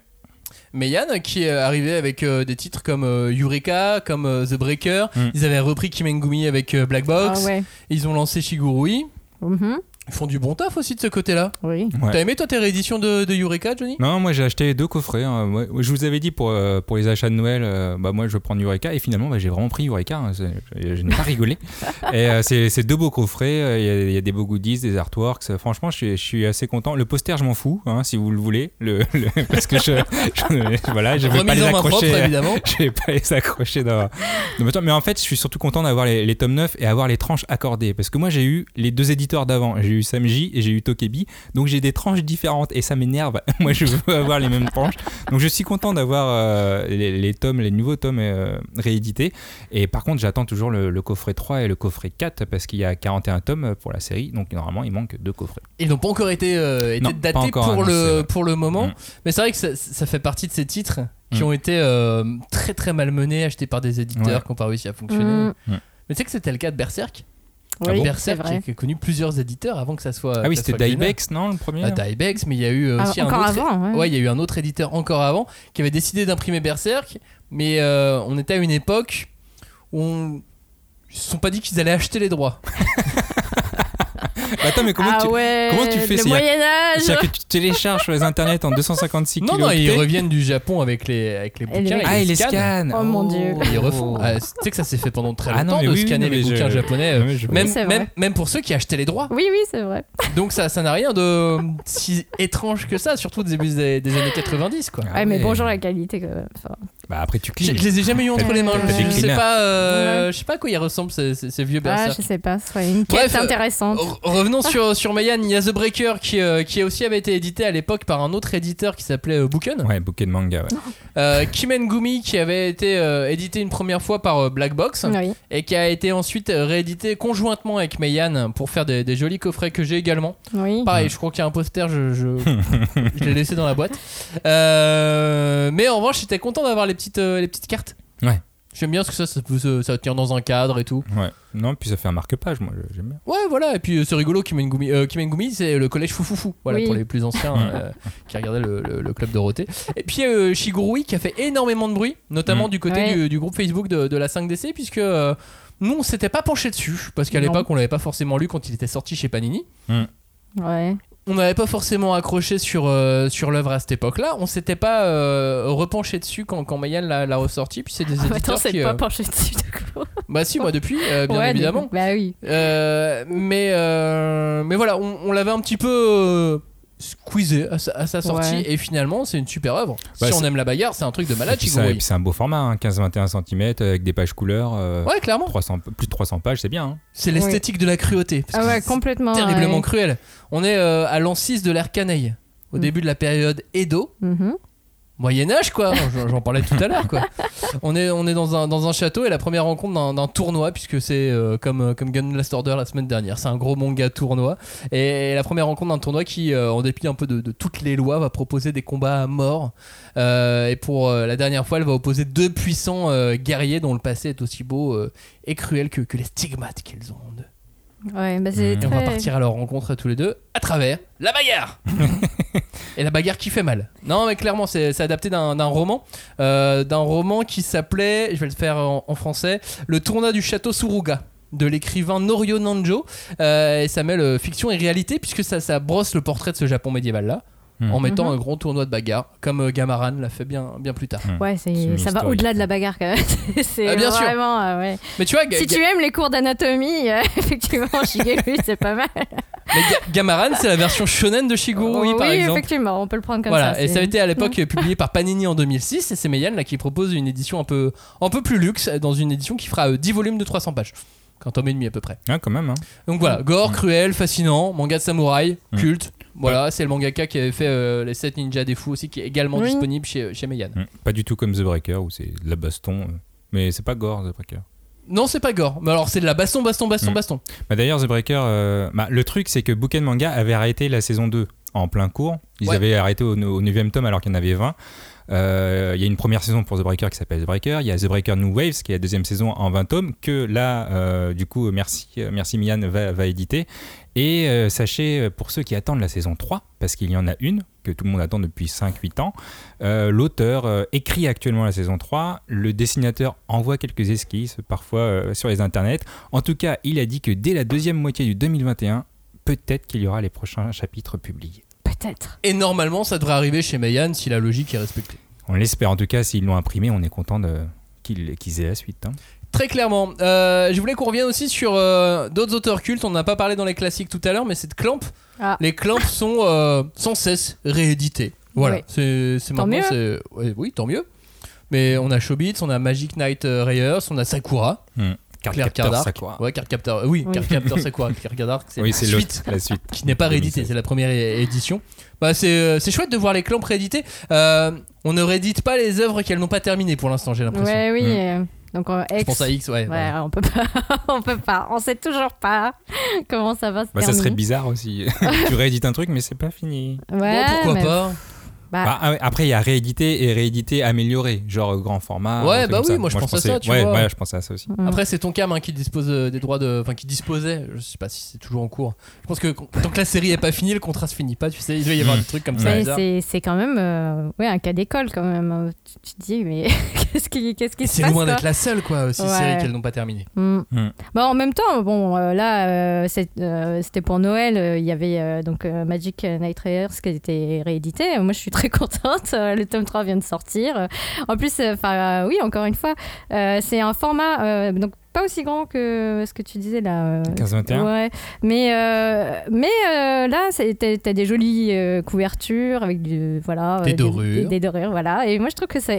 Meian qui est arrivé avec euh, des titres comme euh, Eureka, comme euh, The Breaker. Mm. Ils avaient repris Kimengumi avec euh, Black Box. Ah ouais. Ils ont lancé Shigurui. Mhm. Ils font du bon taf aussi de ce côté-là. Oui. Ouais. T'as aimé toi tes rééditions de, de Eureka, Johnny? Non, moi j'ai acheté deux coffrets. hein. Moi, je vous avais dit pour, euh, pour les achats de Noël, euh, bah, moi je vais prendre Eureka et finalement bah, j'ai vraiment pris Eureka. hein. Je, je n'ai pas rigolé. et euh, c'est c'est deux beaux coffrets. euh, Il y a- il y, a des beaux goodies, des artworks. Franchement, je suis, je suis assez content. Le poster, je m'en fous hein, si vous le voulez. Le, le- parce que je, je- voilà, je vais pas les propre, accrocher. évidemment. je vais pas les accrocher dans. Mais en fait, je suis surtout content d'avoir les, les tomes neufs et avoir les tranches accordées. Parce que moi, j'ai eu les deux éditeurs d'avant. J'ai eu Samji et j'ai eu Tokebi. Donc, j'ai des tranches différentes et ça m'énerve. moi, je veux avoir les mêmes tranches. Donc, je suis content d'avoir euh, les, les tomes, les nouveaux tomes euh, réédités. Et par contre, j'attends toujours le, le coffret 3 et le coffret 4 parce qu'il y a 41 tomes pour la série. Donc, normalement, il manque deux coffrets. Ils n'ont pas encore été, euh, été Non, pas datés encore pour, le, pour le moment. Mm. Mais c'est vrai que ça, ça fait partie de ces titres qui Mm. ont été euh, très très malmenés, achetés par des éditeurs Ouais. qui n'ont pas réussi à fonctionner. Mm. Mais tu sais que c'était le cas de Berserk? Oui, c'est Berserk qui, vrai. qui a connu plusieurs éditeurs avant que ça soit. Ah oui, c'était. Dybex, non, le premier Ah, Dybex, mais il y a eu euh, Ah, aussi un encore autre. avant, ouais. Ouais, il y a eu un autre éditeur encore avant qui avait décidé d'imprimer Berserk, mais euh, on était à une époque où on... ils se sont pas dit qu'ils allaient acheter les droits. Attends, mais comment ah tu. ouais, comment tu fais Le C'est- Moyen-Âge C'est-à-dire que tu télécharges sur les internets en 256 Non, non, ils reviennent du Japon avec les, avec les bouquins. Ah, et les scans. scans Oh mon Dieu. Et ils refont. Ah, tu sais que ça s'est fait pendant très Ah non, longtemps de oui, scanner les bouquins je- japonais. je- Même, pour ceux qui achetaient les droits. Oui, oui, c'est vrai. Donc ça ça n'a rien de si étrange que ça, surtout au début des, des années 90 quoi. Ah ouais, mais bonjour la qualité quand même. Enfin, Bah après tu Je, cliques. je les ai jamais eu entre les mains. Je, je sais pas, euh, je sais pas à quoi ils ressemblent ces, ces- ces vieux ah, berserk. je sais pas, ce serait une quête euh, intéressante. Re- Revenons sur, sur Mayan, il y a The Breaker qui, euh, qui aussi avait été édité à l'époque par un autre éditeur qui s'appelait euh, Booken. Ouais, bouquet de manga, ouais. Euh, Kimengumi qui avait été euh, édité une première fois par euh, Black Box Oui. et qui a été ensuite réédité conjointement avec Meian pour faire des, des jolis coffrets que j'ai également. Oui. Pareil, je crois qu'il y a un poster, je, je, je l'ai laissé dans la boîte. Euh, mais en revanche, j'étais content d'avoir les petites, euh, les petites cartes. Ouais. J'aime bien parce que ça, ça, peut se- ça tient dans un cadre et tout. Ouais. Non, puis ça fait un marque-page, moi, je- j'aime bien. Ouais, voilà, et puis euh, c'est rigolo, Kimengumi, euh, Kimengumi c'est le collège Foufoufou, voilà, Oui. pour les plus anciens euh, qui regardaient le, le- le club Dorothée. Et puis euh, Shigurui qui a fait énormément de bruit, notamment Mm. du côté Ouais. du, du groupe Facebook de, de la 5DC, puisque euh, Nous, on s'était pas penché dessus parce qu'à l'époque, on l'avait pas forcément lu quand il était sorti chez Panini. Ouais. On n'avait pas forcément accroché sur, euh, sur l'œuvre à cette époque-là. On s'était pas euh, repenché dessus quand, quand Mayan l'a l'a ressorti. Puis c'est des Ah, bah, éditeurs attends, c'est qui. pas euh, penché dessus, d'accord. Bah si, moi depuis, bien Ouais, évidemment. Bah oui. Mais, euh, mais voilà, on, on l'avait un petit peu squeezé à sa, à sa sortie. Ouais. Et finalement, c'est une super œuvre. Bah, si on aime la bagarre, c'est un truc de malade, c'est et puis c'est un beau format, hein, 15-21 cm avec des pages couleurs. euh, Ouais, clairement. 300, plus de 300 pages, c'est bien. hein. C'est l'esthétique de la cruauté. parce Ah que ouais, complètement. terriblement ouais. cruel. On est euh, à l'an 6 de l'ère Canaille, au Mm. début de la période Edo. Mhm. Moyen Âge quoi, J'en- parlais tout à l'heure quoi. On est, on est dans, un, dans un château et la première rencontre d'un- tournoi puisque c'est euh, comme, euh, comme Gun Last Order la semaine dernière, c'est un gros manga tournoi et la première rencontre d'un tournoi qui euh, en dépit un peu de, de toutes les lois va proposer des combats à mort et pour la dernière fois elle va opposer deux puissants guerriers dont le passé est aussi beau et cruel que, que les stigmates qu'ils ont. Ouais, bah c'est. Et on va très. partir à leur rencontre tous les deux à travers la bagarre. et la bagarre qui fait mal. Non, mais clairement, c'est c'est adapté d'un d'un roman. euh, d'un roman qui s'appelait, je vais le faire en, en français, Le tournoi du château Suruga de l'écrivain Norio Nanjo. Euh, et ça mêle euh, fiction et réalité puisque ça, ça brosse le portrait de ce Japon médiéval En mettant Mhm. un grand tournoi de bagarre, comme euh, Gamaran l'a fait bien, bien plus tard. Ouais, C'est c'est une ça va au-delà de la bagarre quand même. c'est Ah, bien sûr. vraiment euh, ouais. Mais tu vois, Ga- Si Ga- tu aimes les cours d'anatomie, euh, effectivement, Shigeru, c'est pas mal. mais Ga- Gamaran, c'est la version shonen de Shiguro, oui, par exemple. effectivement, on peut le prendre comme voilà, ça. et ça a été à l'époque publié par Panini en 2006 et c'est Meian là qui propose une édition un peu, un peu plus luxe dans une édition qui fera euh, 10 volumes de 300 pages. Qu'un tome et demi à peu près. Ah, quand même. hein. Donc voilà, gore, cruel, fascinant, manga de samouraï, Mm. culte. Voilà, c'est le mangaka qui avait fait euh, les 7 ninjas des fous aussi, qui est également Oui. disponible chez, chez Meian. Hmm. Pas du tout comme The Breaker où c'est de la baston. euh. Mais c'est pas gore, The Breaker. Non, c'est pas gore, mais alors c'est de la baston, baston, baston, Mm. baston. Bah, D'ailleurs, The Breaker, euh, bah, le truc, c'est que Bouquet Manga avait arrêté la saison 2 en plein cours. Ils Ouais. avaient arrêté au, au 9 tome alors qu'il y en avait 20. Euh, Il y a une première saison pour The Breaker qui s'appelle The Breaker. Il y a The Breaker New Waves qui est la deuxième saison en 20 tomes que là, euh, du coup, merci, merci Mian va, va éditer. Et euh, sachez, euh, pour ceux qui attendent la saison 3, parce qu'il y en a une que tout le monde attend depuis 5-8 ans, euh, l'auteur euh, écrit actuellement la saison 3, le dessinateur envoie quelques esquisses parfois euh, sur les internets. En tout cas, il a dit que dès la deuxième moitié du 2021, peut-être qu'il y aura les prochains chapitres publiés. Peut-être. Et normalement, ça devrait arriver chez Meian si la logique est respectée. On l'espère en tout cas, s'ils l'ont imprimé, on est content de- qu'ils aient la suite. hein. Très clairement. Euh, je voulais qu'on revienne aussi sur euh, d'autres auteurs cultes. On n'a pas parlé dans les classiques tout à l'heure, mais c'est de Clamp. Ah. Les Clamp sont euh, sans cesse réédités. Voilà. Oui. C'est c'est Tant maintenant. mieux. c'est- ouais, oui, tant mieux. Mais on a Shobits, on a Magic Knight euh, Rayers, on a Sakura. Hmm. Card Claire Captor Cardark. Sakura. Ouais, Card Captor. euh, oui, Oui. Card Captor Sakura. Claire Cardark, c'est Oui, la c'est suite l'autre, la suite. qui n'est pas réédité, 2016. c'est la première é- édition. Bah, c'est c'est chouette de voir les clans réédités. Euh, on ne réédite pas les œuvres qu'elles n'ont pas terminées pour l'instant, j'ai l'impression. Ouais, oui. Mm. Donc, euh, Je ex. pense à X, ouais. Ouais, voilà. on peut pas, on peut pas, on sait toujours pas comment ça va se Bah, ça serait terminer. bizarre aussi. tu réédites un truc, mais c'est pas fini. Ouais, bon, pourquoi mais- pas bah, Bah, ah après, il y a réédité et réédité amélioré, genre grand format. Ouais, bah oui, moi, je pense à pensais- ça, tu ouais, vois. ouais, je pensais à ça aussi. mm. Après, c'est ton cam hein, qui dispose euh, des droits de. Enfin, qui disposait. Je sais pas si c'est toujours en cours. Je pense que tant que la série est pas finie, le contrat se finit pas. Tu sais, il doit y avoir Mm. des trucs comme ça. C'est c'est quand même euh, ouais, un cas d'école quand même. Euh, Tu, tu te dis, mais qu'est-ce qui, qu'est-ce qui se c'est passe loin quoi d'être la seule, quoi, aussi Ouais. série qu'elles n'ont pas terminée. Mm. Mm. Bah, en même temps, bon, euh, là, euh, c'est, euh, c'était pour Noël. euh, Il y avait euh, donc euh, Magic Night Raiders qui a été réédité. Moi, je suis très contente. euh, le tome 3 vient de sortir. Euh, En plus, enfin, oui, encore une fois, euh, c'est un format euh, donc pas aussi grand que ce que tu disais là. euh, 15-21. Ouais, mais euh, mais euh, là, t'as t'as des jolies euh, couvertures avec du voilà Des euh, dorures. des, des dorures, voilà. Et moi, je trouve que ça,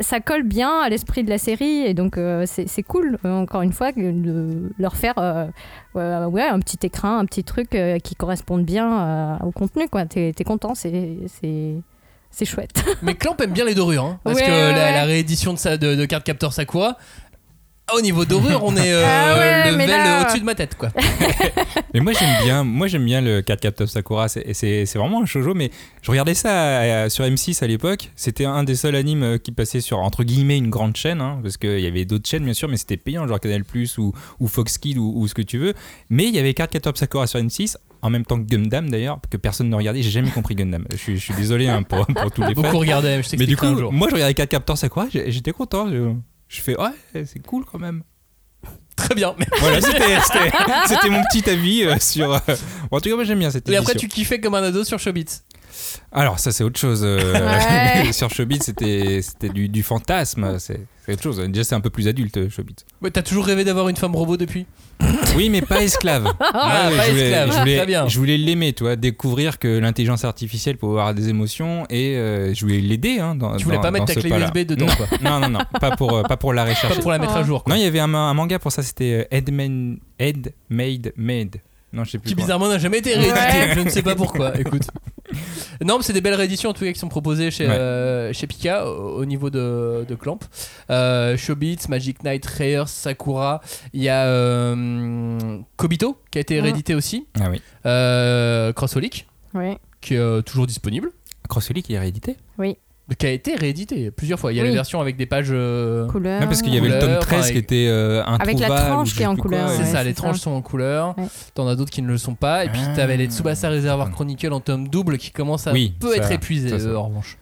ça, colle bien à l'esprit de la série et donc euh, c'est cool. euh, encore une fois, de leur faire euh, ouais, un petit écrin, un petit truc euh, qui corresponde bien euh, au contenu. T'es es content, c'est c'est c'est chouette. Mais Clamp aime bien les dorures, hein, parce Ouais, que ouais, la, ouais. la réédition de, sa, de, de Card Captor Sakura. Au niveau dorure, on est euh, Ah ouais, mais level là- au-dessus de ma tête, quoi. Mais moi j'aime bien, moi j'aime bien le 4 Captor Sakura. C'est- C'est c'est vraiment un shoujo, mais je regardais ça euh, sur M6 à l'époque. C'était un des seuls animes euh, qui passait sur entre guillemets une grande chaîne, hein, parce qu'il y avait d'autres chaînes bien sûr, mais c'était payant, genre Canal Plus ou, ou Fox Kids ou, ou ce que tu veux. Mais il y avait 4 Captor Sakura sur M6. En même temps que Gundam d'ailleurs, que personne ne regardait, j'ai jamais compris Gundam. Je suis, je suis désolé hein, pour, pour tous les fans. Beaucoup regardaient, je Mais t'expliquerai du coup, un jour. moi je regardais 4 Capteurs Sakura, j'étais content. Je, je fais ouais, c'est cool quand même. Très bien. Voilà, c'était- mon petit avis euh, sur. euh, bon, en tout cas, moi j'aime bien cette et après, tu kiffais comme un ado sur Showbiz. Alors, ça, c'est autre chose. euh, Ouais. sur Showbiz, c'était c'était du, du fantasme. C'est autre chose. Déjà, c'est un peu plus adulte, Showbiz. Ouais, T'as toujours rêvé d'avoir une femme robot depuis? Oui, mais pas esclave. Ah, Ouais, pas je voulais- esclave. Je voulais, Très bien. je voulais l'aimer, tu vois, découvrir que l'intelligence artificielle peut avoir des émotions et euh, je voulais l'aider. Hein, dans, Tu voulais dans- pas mettre dans ta clé. USB dedans, non. quoi. Non, non, non, pas pour, euh, pas pour la Pas rechercher. pour la mettre à jour. Quoi. Non, il y avait un, un manga pour ça, c'était Head Made Made. Non, je sais plus. Qui quoi. bizarrement n'a jamais été réédité. Ouais. Je ne sais pas pourquoi. Écoute. Non, mais c'est des belles rééditions en tout cas qui sont proposées chez, Ouais. euh, chez Pika au, au niveau de, de Clamp. Euh, Showbiz, Magic Knight, Rayers, Sakura. Il y a euh, Kobito qui a été Ouais. réédité aussi. Ah oui. Euh, Crossholic Oui. qui est euh, toujours disponible. Ah. Crossholic, il est réédité? Qui a été réédité plusieurs fois. Il y a Oui. les versions avec des pages. euh, Couleur. Non, parce qu'il y avait le tome Couleur, 13 enfin, qui était euh, Avec la tranche qui est en couleur, C'est ouais, ça, les ça. tranches sont en couleur. Ouais. T'en as d'autres qui ne le sont pas. Et puis Ah. t'avais les Tsubasa Reservoir Chronicle en tome double qui commencent à Oui, un peu ça- être ça. eux, en revanche.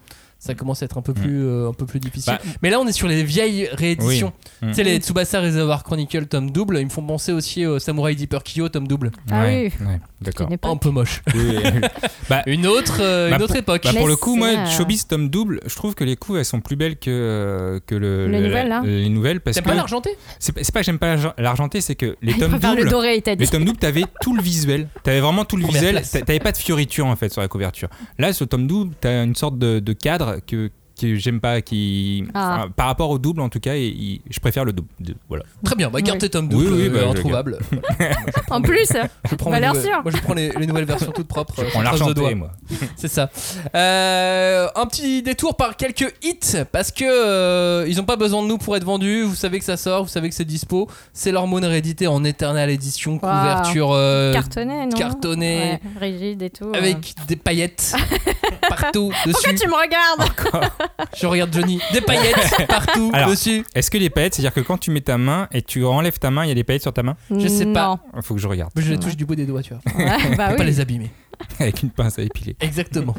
Ça commence à être un peu plus, euh, un peu plus difficile. Bah. Mais là, on est sur les vieilles rééditions. Oui. Tu sais, les Tsubasa Reservoir Chronicle tome double, ils me font penser aussi au Samurai Deeper Kyo tome double. Ah Ouais, oui. ouais, d'accord. Qui n'est pas- Un peu moche. Oui, oui. bah, Une autre, euh, Bah, une autre époque. Bah, Mais pour le coup, moi, Showbiz tome double, je trouve que les coups elles sont plus belles que, euh, que le, Les le- nouvelles, la- là les nouvelles parce T'aimes que pas l'argenté? c'est pas que j'aime pas l'argent- l'argenté, c'est que les tomes préfère le doubles, doré, dit. les tomes doubles, t'avais tout le visuel, t'avais vraiment tout le Première visuel, t'avais pas de fioriture en fait sur la couverture. Là, sur le tome double, t'as une sorte de, de cadre que que j'aime pas, qui Ah. enfin, par rapport au double en tout cas, et, il- je préfère le double. De- voilà. Très bien, bah garde Oui. tes tomes doubles, Oui, oui, euh, bah, je introuvables. En plus, Je prends Valeur les nouvelles- sûre. Moi, je prends les, les nouvelles versions toutes propres. Je euh, prends trace de moi. C'est ça. Euh, un petit détour par quelques hits parce que euh, ils ont pas besoin de nous pour être vendus. Vous savez que ça sort, vous savez que c'est dispo. C'est l'hormone réédité en éternelle édition, Wow. couverture euh, cartonné, non? cartonné. Ouais, rigide et tout. avec des paillettes partout Pourquoi dessus. tu me regardes Je regarde Johnny. Des paillettes partout Alors, dessus. Est-ce que les paillettes, c'est-à-dire que quand tu mets ta main et tu enlèves ta main, il y a des paillettes sur ta main Je sais pas. Il faut que je regarde Je les touche du bout des doigts, tu vois. Ouais, bah Faut pas oui. les abîmer. avec une pince à épiler. Exactement.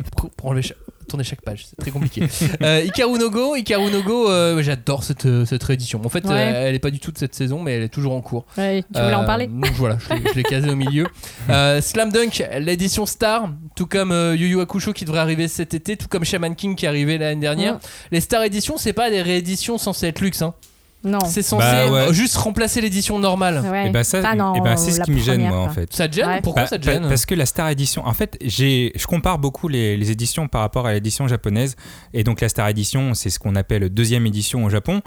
Cha- tourner chaque page, c'est très compliqué. euh, Ikaru no Go, Ikaru no Go, euh, j'adore cette, euh, cette réédition. En fait, Ouais. euh, elle est pas du tout de cette saison, mais elle est toujours en cours. Ouais, tu voulais en parler Donc voilà, je l'ai- je l'ai casé au milieu. Euh, Slam Dunk, l'édition Star, tout comme euh, Yu Yu Hakusho qui devrait arriver cet été, tout comme Shaman King qui est arrivé l'année dernière. Ouais. Les Star Edition, c'est pas des rééditions censées être luxe. Hein. Non. C'est censé Bah ouais. juste remplacer l'édition normale. Ouais. Et bah ça, et bah c'est ce qui me gêne première, moi en fait. Ça te gêne Ouais. Pourquoi Bah, ça te gêne Parce que la Star Edition, en fait, j'ai, je compare beaucoup les, les éditions par rapport à l'édition japonaise. Et donc la Star Edition, c'est ce qu'on appelle deuxième édition au Japon.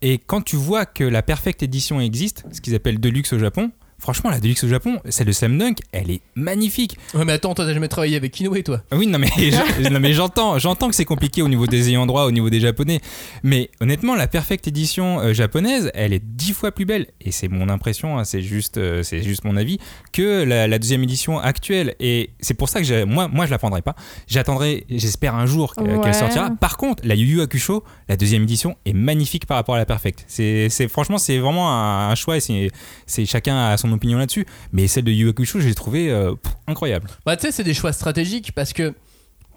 Et quand tu vois que la Perfect Edition existe, ce qu'ils appellent Deluxe au Japon, franchement, la Deluxe au Japon, celle de Slam Dunk, elle est magnifique. Ouais, mais attends, toi t'as jamais travaillé avec Inoue, toi? Ah Oui, non mais, j'en- non, mais j'entends, j'entends que c'est compliqué au niveau des ayants droit, au niveau des japonais. Mais honnêtement, la Perfect Edition euh, japonaise, elle est dix fois plus belle. Et c'est mon impression, hein, c'est juste, euh, c'est juste mon avis, que la, la deuxième édition actuelle. Et c'est pour ça que j'ai- moi, moi, je la prendrai pas. J'attendrai, j'espère un jour qu'elle Ouais. sortira. Par contre, la Yu Yu Hakusho, la deuxième édition est magnifique par rapport à la Perfect. C'est, c'est franchement, c'est vraiment un, un choix et c'est, c'est chacun a son opinion là-dessus. Mais celle de Yu Hakusho, je l'ai trouvée euh, pff, incroyable. Bah, tu sais, c'est des choix stratégiques parce que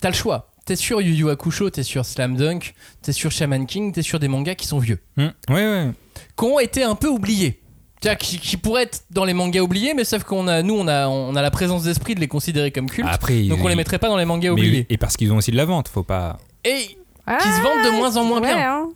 t'as le choix. T'es sur Yu Yu Hakusho, t'es sur Slam Dunk, t'es sur Shaman King, t'es sur des mangas qui sont vieux, Hmm. Ouais, ouais. qui ont été un peu oubliés. Qui, qui pourraient être dans les mangas oubliés, mais sauf qu'on a, nous, on a, on a la présence d'esprit de les considérer comme cultes. Après, donc on les mettrait pas dans les mangas Mais- oubliés. et parce qu'ils ont aussi de la vente, faut pas. Et Ah, qui se vendent de moins en moins ouais, bien. hein.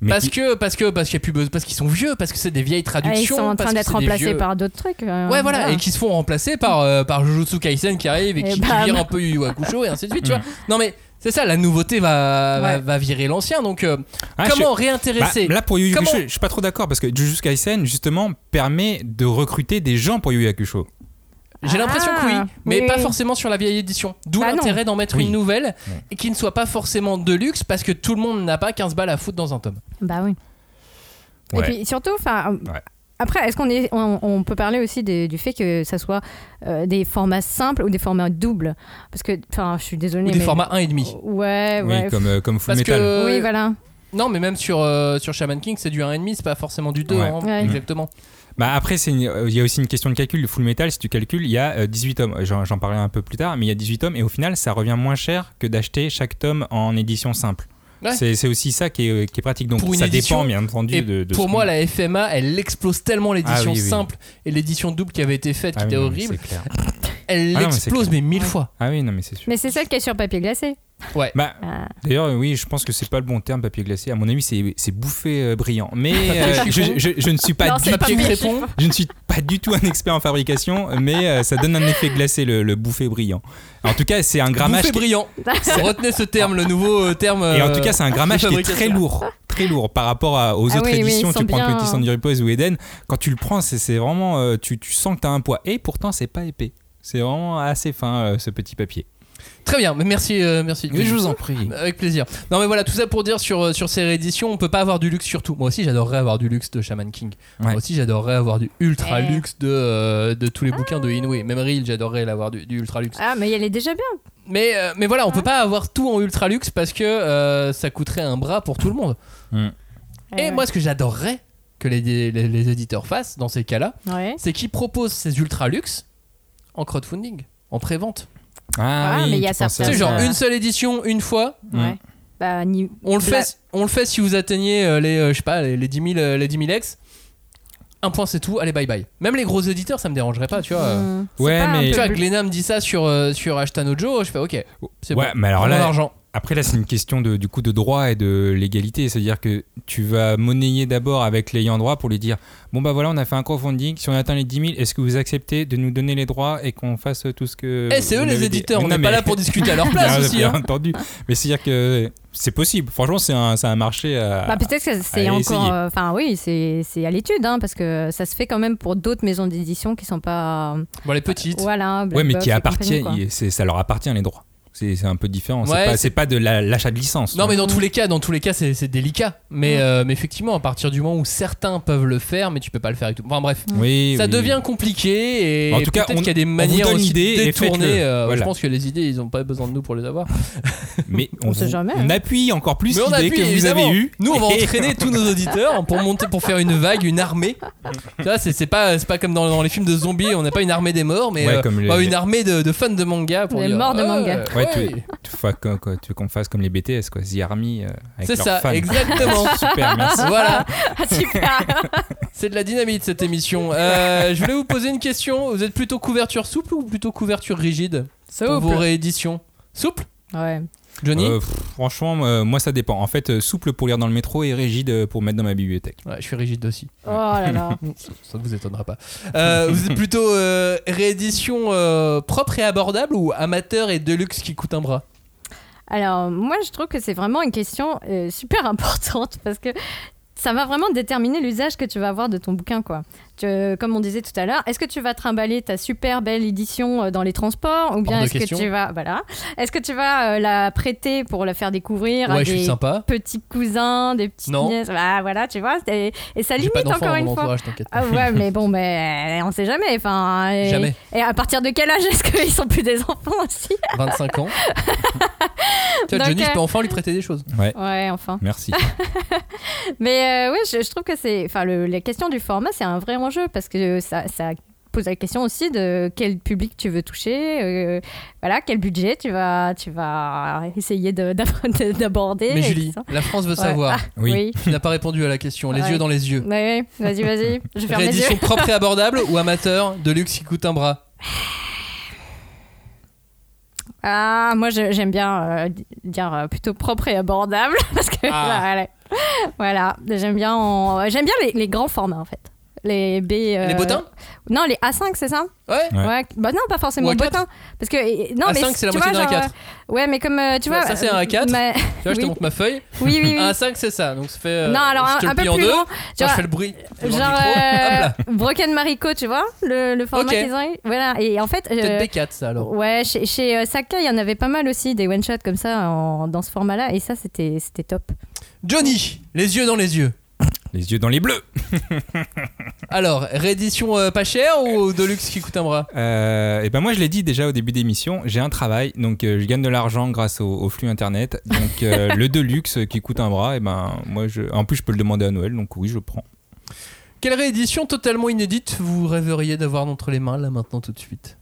Mais Parce qui- que, parce que, parce qu'il y a plus besoin, parce qu'ils sont vieux, parce que c'est des vieilles Ah, traductions. Ils sont en train d'être remplacés vieux- par d'autres trucs. euh, Ouais, voilà, et qui se font remplacer par, euh, par Jujutsu Kaisen qui arrive et, Et qui, bam. vire un peu Yu et ainsi de suite, tu Mm. vois. Non, mais c'est ça, la nouveauté va, va, Ouais. va virer l'ancien, donc euh, Ah, comment je- réintéresser Bah, là pour Yu Yu Comment- Hakusho, je suis pas trop d'accord parce que Jujutsu Kaisen justement permet de recruter des gens pour Yu Yu Hakusho. J'ai l'impression que oui, Ah, mais oui, pas oui. forcément sur la vieille édition. D'où Bah l'intérêt d'en mettre Oui. une nouvelle et qui ne soit pas forcément de luxe parce que tout le monde n'a pas 15 balles à foutre dans un tome. Bah oui. Ouais. Et puis surtout, enfin. Ouais. Après, est-ce qu'on est, on, on peut parler aussi des- du fait que ça soit euh, des formats simples ou des formats doubles? Parce que, enfin, je suis désolée. Ou des mais- formats 1,5. Ouais, Oui, ouais. comme euh, comme Full Parce Metal. que. Oui, voilà. Non, mais même sur, euh, sur Shaman King, c'est du 1,5, c'est pas forcément du 2. Ouais. hein, Ouais. Exactement. Bah après euh, il y a aussi une question de calcul. Le Full Metal, si tu calcules, il y a euh, 18 tomes. J'en parlerai un peu plus tard, mais il y a 18 tomes et au final ça revient moins cher que d'acheter chaque tome en édition simple. Ouais. C'est c'est aussi ça qui est, qui est pratique. Donc Pour une ça édition, dépend bien entendu Et de, de pour moi, la FMA, elle explose tellement l'édition Ah oui, oui. simple et l'édition double qui avait été faite, qui Ah oui, était horrible. clair. Elle Ah mais l'explose, mais mille fois. Ah oui, non, mais c'est sûr. Mais c'est celle qui est sur papier glacé. Ouais. Bah, Ah. D'ailleurs, oui, je pense que c'est pas le bon terme papier glacé. À mon avis, c'est c'est bouffé euh, brillant. Mais euh, je, chiffon. je- je ne suis pas Non, du c'est Papier papier crépon. Je ne suis pas du tout un expert en fabrication, mais euh, ça donne un effet glacé, le, le bouffé brillant. En tout cas, c'est un grammage. Bouffé qui- brillant. Retenez ce terme, le nouveau euh, terme. Et en euh, tout cas, c'est un grammage qui est très lourd, très lourd par rapport à- aux Ah autres oui, oui, éditions. Tu prends le Petit Sandy Repose ou Eden, quand tu le prends, c'est c'est vraiment, euh, tu, tu sens que tu as un poids. Et pourtant, c'est pas épais. C'est vraiment assez fin euh, ce petit papier. Très bien, mais merci, euh, merci. Mais je vous en prie. Avec plaisir. Non mais voilà, tout ça pour dire sur, euh, sur ces rééditions, on peut pas avoir du luxe sur tout. Moi aussi j'adorerais avoir du luxe de Shaman King. Ouais. Moi aussi j'adorerais avoir du ultra Eh. luxe de, euh, de tous les bouquins de Inoue. Même Reel, j'adorerais l'avoir du, du ultra luxe. Ah, mais elle est déjà bien. Mais, euh, mais voilà, on peut pas avoir tout en ultra luxe parce que euh, ça coûterait un bras pour tout le monde. Mm. Et Ouais. moi ce que j'adorerais que les, les, les éditeurs fassent dans ces cas-là, Ouais. c'est qu'ils proposent ces ultra luxe en crowdfunding, en pré-vente. Ah, oui, mais il y a certains- Tu sais, genre une seule édition, une fois, Ouais. Bah, ni- On le, fait, on le fait si vous atteignez euh, les, euh, je sais pas, les, les 10 000, euh, les 10 000 ex. Un point, c'est tout. Allez, bye bye. Même les gros éditeurs, ça me dérangerait pas, tu vois. c'est Ouais, mais- Tu vois, Glenna me dit ça sur, sur Ashtanojo, je fais ok, c'est Ouais, bon. mais alors là, argent. Après, là, c'est une question de, du coup de droit et de légalité. C'est-à-dire que tu vas monnayer d'abord avec l'ayant droit pour lui dire Bon, bah voilà, on a fait un crowdfunding. Si on atteint les 10 000, est-ce que vous acceptez de nous donner les droits et qu'on fasse tout ce que. Eh, c'est eux les éditeurs, Mais on n'est pas mais- là pour discuter à leur place Bien- aussi. bien hein. entendu. Mais c'est-à-dire que c'est possible. Franchement, c'est un, c'est un marché. à- Bah, peut-être que c'est encore. euh, Enfin, oui, c'est c'est à l'étude, hein, parce que ça se fait quand même pour d'autres maisons d'édition qui sont pas. Bon, les petites. Voilà. Ouais, Black mais Box qui c'est- ça leur appartient les droits. C'est c'est un peu différent. C'est Ouais, pas, c'est- c'est pas de la- l'achat de licence. Non, tu mais dans tous les cas, dans tous les cas, c'est c'est délicat. Mais, Ouais. euh, mais effectivement, à partir du moment où certains peuvent le faire, mais tu peux pas le faire avec tout. Enfin bref, Oui, ça oui. devient compliqué et En tout cas, qu'il y a des vous manières aussi détourner. faites-le. euh, Voilà. Je pense que les idées, ils ont pas besoin de nous pour les avoir. Mais on, On sait vous- jamais, on hein. appuie encore plus l'idée appuie, que vous évidemment. avez eue. Nous, on va entraîner tous nos auditeurs pour monter, pour faire une vague, une armée. Vois, c'est c'est pas, c'est pas comme dans, dans les films de zombies, on n'est pas une armée des morts, mais Ouais, euh, comme les- bah, une armée de, de fans de manga pour Des dire, morts de manga. Ouais. Tu, tu, veux qu'on fasse comme les BTS, quoi. The Army. euh, avec C'est ça, fans. exactement. Super, merci. Voilà, super c'est de la dynamite cette émission. Euh, je voulais vous poser une question. Vous êtes plutôt couverture souple ou plutôt couverture rigide pour vos rééditions? Souple? Ouais. Johnny Euh, pff, franchement, euh, moi ça dépend. En fait, euh, souple pour lire dans le métro et rigide pour mettre dans ma bibliothèque. Ouais, je suis rigide aussi. Oh là là. Ça ne vous étonnera pas. Euh, vous êtes plutôt euh, réédition euh, propre et abordable ou amateur et deluxe qui coûte un bras? Alors, moi, je trouve que c'est vraiment une question euh, super importante parce que ça va vraiment déterminer l'usage que tu vas avoir de ton bouquin, quoi. Tu- comme on disait tout à l'heure, est-ce que tu vas trimballer ta super belle édition euh, dans les transports ou bien est-ce que question. tu vas, voilà, est-ce que tu vas euh, la prêter pour la faire découvrir à Ouais, je des sympa. petits cousins, des petites Non. nièces, bah, voilà, tu vois, et, et ça limite encore une fois. Ah ouais, mais bon, ben, on sait jamais. Enfin, et, Jamais. Et à partir de quel âge est-ce qu'ils sont plus des enfants aussi? 25 ans. tu vois, Donc, Johnny, je euh, peux enfin lui prêter des choses. Ouais, enfin. Merci. Mais euh, ouais, je, je trouve que c'est, enfin, la question du format, c'est un vrai enjeu parce que ça, ça pose la question aussi de quel public tu veux toucher, euh, voilà, quel budget tu vas, tu vas essayer de- d'ab- d'aborder. Mais Julie, la France veut Ouais. savoir. Ah, Oui. oui. Tu n'as pas répondu à la question. Les Ouais. yeux dans les yeux. Ouais, vas-y, vas-y. Je ferme mes yeux. Propre et abordable ou amateur de luxe qui coûte un bras Ah, moi j'aime bien euh, di- dire euh, plutôt propre et abordable parce que Ah. voilà, voilà, j'aime bien j'aime bien les, les grands formats en fait. Les B euh, Les bottins? Non, les A5, c'est ça? Ouais. Ouais. Bah non, pas forcément A4? bottins parce que non mais A5, c'est la moitié d'un genre, A4. euh, Ouais, mais comme euh, tu vois ça, c'est un A4. ma- Tu vois, je te montre ma feuille. Oui, oui, oui. Un A5, c'est ça. Donc ça fait. euh, non, alors je te un, le un peu plus Genre, je fais le bruit. genre micro. Hop là. euh, Broken Mariko, tu vois, le, le format Ok. qu'ils ont eu. Voilà, et en fait euh, Peut-être B4, ça alors. Ouais, chez, chez euh, Saka, il y en avait pas mal aussi, des one-shots comme ça, en- dans ce format-là, et ça, c'était c'était top. Johnny, les yeux dans les yeux. Les yeux dans les bleus. Alors, réédition euh, pas chère ou Deluxe qui coûte un bras? Euh, et ben moi je l'ai dit déjà au début d'émission, j'ai un travail, donc euh, je gagne de l'argent grâce au, au flux internet. Donc euh, le Deluxe qui coûte un bras, et ben moi je, en plus je peux le demander à Noël, donc oui je prends. Quelle réédition totalement inédite vous rêveriez d'avoir entre les mains là maintenant tout de suite?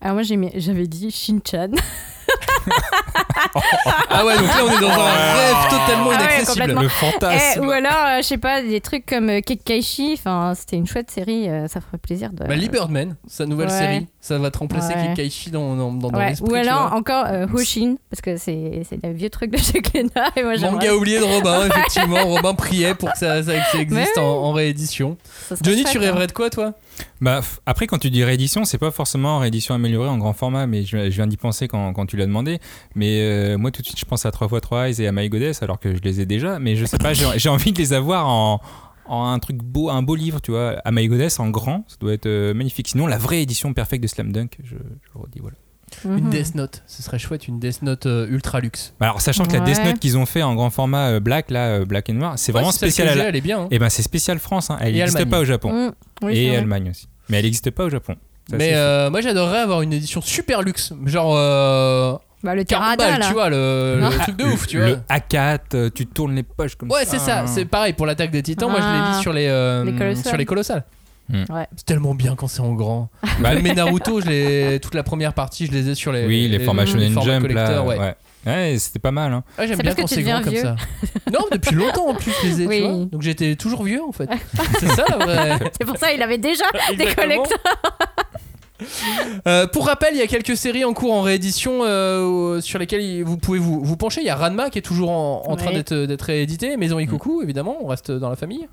Alors moi, j'aimais- j'avais dit Shin-Chan. Ah ouais, donc là on est dans un rêve totalement Ah ouais, inaccessible. Le Eh, fantasme. ou alors, euh, je sais pas, des trucs comme euh, Kekkaishi, enfin, c'était une chouette série, euh, ça ferait plaisir de. Bah, Lee Birdman, sa nouvelle Ouais. série, ça va te remplacer Ouais. Kikaishi dans, dans, dans, l'esprit. Ou alors encore euh, Hoshin, parce que c'est c'est un vieux truc de chez Glénat. Et moi, Manga oublié de Robin, effectivement. Robin priait pour que ça, ça, que ça existe en, en réédition. Johnny, chouette, tu hein. rêverais de quoi, toi? Bah, après, quand tu dis réédition, c'est pas forcément réédition améliorée en grand format, mais je, je viens d'y penser quand, quand tu l'as demandé. Mais euh, moi, tout de suite, je pense à 3x3 Eyes et à My Goddess, alors que je les ai déjà. Mais je sais pas, j'ai envie de les avoir en, en un truc beau, un beau livre, tu vois. À My Goddess, en grand, ça doit être euh, magnifique. Sinon, la vraie édition perfecte de Slam Dunk, je, je le redis, voilà. Une Mhm. Death Note, ce serait chouette, une Death Note euh, ultra luxe. Bah, Alors, sachant que la. Death Note qu'ils ont fait en grand format euh, black, là, euh, black et noir, c'est vraiment Ouais, spécial. Elle est bien. hein. Et ben, c'est spécial France, hein. elle Et n'existe pas au Japon. Mm. Oui, et. Allemagne aussi. Mais elle n'existe pas au Japon. Mais euh, moi j'adorerais avoir une édition super luxe, genre euh, Bah, le 40 Tirada, balles, là. tu vois, le, le truc de ouf, tu le vois. A4, euh, tu tournes les poches comme Ouais, ça. c'est ça, c'est pareil pour l'attaque des titans. Moi je l'ai Ah. mis sur les, euh, Les colossales. sur les colossales. Hmm. Ouais. C'est tellement bien quand c'est en grand. Bah, Mais Naruto, je toute la première partie, je les ai sur les. oui, les, formats Shonen formats Jump, là. collecteurs, ouais. Ouais, Ouais, c'était pas mal. Hein. Ouais, j'aime bien parce que quand tu c'est grand comme vieux. ça. Non, depuis longtemps en plus, je les ai, Oui. tu vois. Donc j'étais toujours vieux en fait. c'est ça la vraie. C'est pour ça il avait déjà des collecteurs. Euh, pour rappel, il y a quelques séries en cours en réédition euh, sur lesquelles vous pouvez vous, vous pencher. Il y a Ranma qui est toujours en, en train Ouais. d'être d'être réédité. Maison Ikoku, évidemment, on reste dans la famille.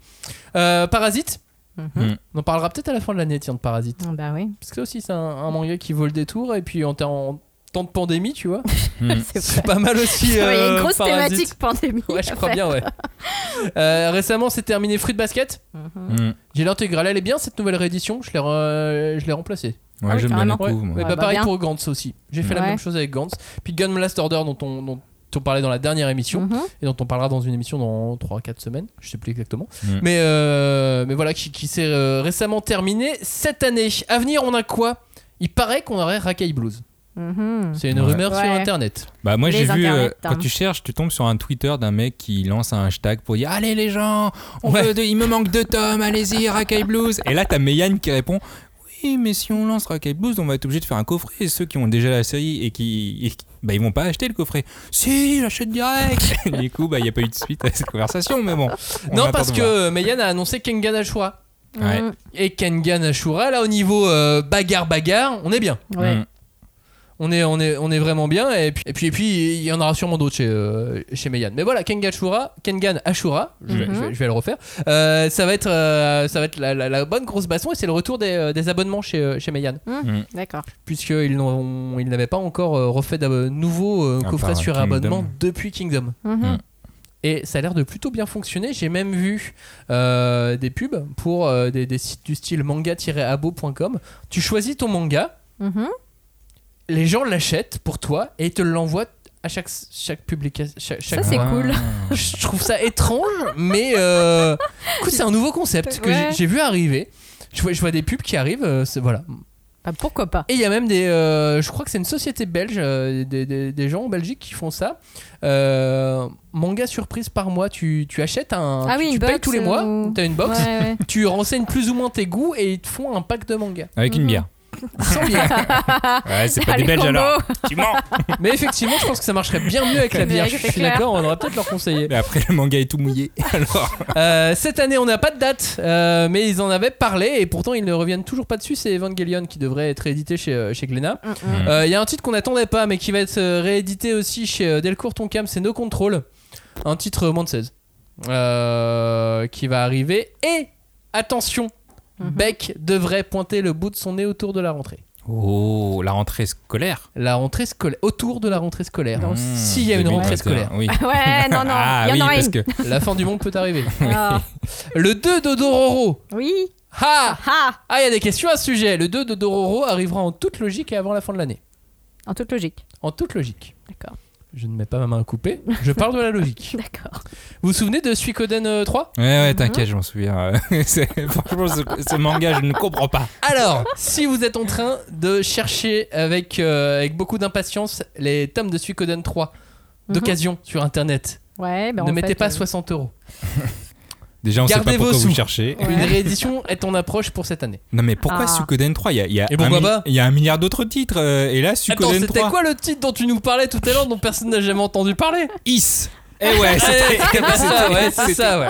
Euh, Parasite, Mhm. on en parlera peut-être à la fin de l'année, tiens, de Parasite. Ah Bah oui, Parce que ça aussi, c'est un, un manga qui vaut le détour. Et puis en, en temps de pandémie, tu vois, Mm. c'est pas mal aussi. Il y a une euh, grosse Parasite. thématique pandémie. Ouais, je crois bien, ouais. Euh, récemment, c'est terminé Fruit Basket. Mhm. Mm. J'ai l'intégrale, elle est bien cette nouvelle réédition. Je l'ai re- je l'ai remplacée. Ouais, Ah oui, j'aime bien carrément. beaucoup. Ouais. moi. Mais Ouais, bah, bah, pareil bien. pour Gantz aussi. J'ai fait la même chose avec Gantz. Puis Gun Last Order dont on, dont on parlait dans la dernière émission Mhm. et dont on parlera dans une émission dans 3-4 semaines. Je sais plus exactement. Mm. Mais, euh, mais voilà, qui, qui s'est euh, récemment terminé cette année. À venir, on a quoi? Il paraît qu'on aurait Rakai Blues. Mhm. C'est une Ouais. rumeur sur internet. Bah moi j'ai vu euh, hein. quand tu cherches, tu tombes sur un Twitter d'un mec qui lance un hashtag pour dire allez les gens, on Ouais. veut de- il me manque deux tomes, allez-y Rakai Blues. Et là t'as Meyane qui répond oui mais si on lance Rakai Blues, on va être obligé de faire un coffret. Et ceux qui ont déjà la série et qui et qui- bah ils vont pas acheter le coffret. Si j'achète direct. du coup bah il y a pas eu de suite à cette conversation mais bon. on non, parce que Meian a annoncé Kengan Ashura. Ouais. Mhm. Et Kengan Ashura, là au niveau euh, bagarre bagarre, on est bien. Ouais. Mm. On est, on est, on est vraiment bien. Et puis, et puis, et puis il y en aura sûrement d'autres chez, euh, chez Meian. Mais voilà, Kengan Ashura, Kengan Ashura, je, vais, je vais- je vais le refaire. Euh, ça va être, euh, ça va être la, la- la bonne grosse baston et c'est le retour des, euh, des abonnements chez, chez Meian. Mhm. D'accord. Puisqu'ils n'ont- ils n'avaient pas encore refait de euh, coffrets part sur Kingdom. abonnement depuis Kingdom. Mhm. Et ça a l'air de plutôt bien fonctionner. J'ai même vu euh, des pubs pour euh, des, des sites du style manga-abo.com. Tu choisis ton manga. Les gens l'achètent pour toi et ils te l'envoient à chaque, chaque publication. Chaque, chaque- Ça, c'est Ah. cool. Je trouve ça étrange, mais euh, écoute, c'est un nouveau concept que j'ai- Ouais. j'ai vu arriver. Je vois, je vois des pubs qui arrivent, euh, c'est- voilà. Bah, pourquoi pas Et il y a même des. euh, je crois que c'est une société belge, euh, des, des- des gens en Belgique qui font ça. Euh, manga surprise par mois. Tu, tu achètes un. Ah tu, oui, tu une payes tous les mois. Tu as une box. Ouais, ouais. Tu renseignes plus ou moins tes goûts et ils te font un pack de manga. Avec une Mhm. Bière. Ouais, c'est pas des Belges alors. Tu mens. Mais effectivement, je pense que ça marcherait bien mieux avec la bière. Je suis d'accord, on aurait peut-être leur conseiller. Mais après le manga est tout mouillé. Alors. Euh, cette année, on n'a pas de date, euh, mais ils en avaient parlé et pourtant ils ne reviennent toujours pas dessus. C'est Evangelion qui devrait être édité chez, euh, chez Glénat. Mhm. Euh, Il y a un titre qu'on n'attendait pas, mais qui va être réédité aussi chez Delcourt Tonkam, c'est No Control. Un titre moins de 16. Euh, qui va arriver. Et attention, Mhm. Beck devrait pointer le bout de son nez autour de la rentrée. Oh, la rentrée scolaire. La rentrée scolaire, autour de la rentrée scolaire. Mmh, S'il y a une rentrée 2021, scolaire, Oui. Ouais, non, non, Ah il y en oui, aura parce que la fin du monde peut arriver. Ah. Le 2 de Dororo. Oui. Ha Ah, Ah, il y a des questions à ce sujet. Le 2 de Dororo arrivera en toute logique et avant la fin de l'année. en toute logique. En toute logique. D'accord. Je ne mets pas ma main à couper, je parle de la logique. D'accord. Vous vous souvenez de Suikoden euh, 3 Ouais, ouais, Mhm. t'inquiète, je m'en souviens. Euh, c'est- Franchement, ce, ce manga, je ne comprends pas. Alors, si vous êtes en train de chercher avec, euh, avec beaucoup d'impatience les tomes de Suikoden 3 d'occasion sur internet, Ouais, ben ne en mettez fait, pas euh, 60 euros. Déjà, on sait Gardez pas pourquoi vos vous sous. cherchez. Ouais. Une réédition est en approche pour cette année. Non, mais pourquoi Ah. Suikoden 3 Il y a, il y a Et pourquoi un, mi- pas il y a un milliard d'autres titres. euh, et là, Attends, Suikoden c'était 3. quoi le titre dont tu nous parlais tout à l'heure dont personne n'a jamais entendu parler? Is Eh ouais, Ouais, c'était c'est pas ça, ouais, c'est ça, ouais.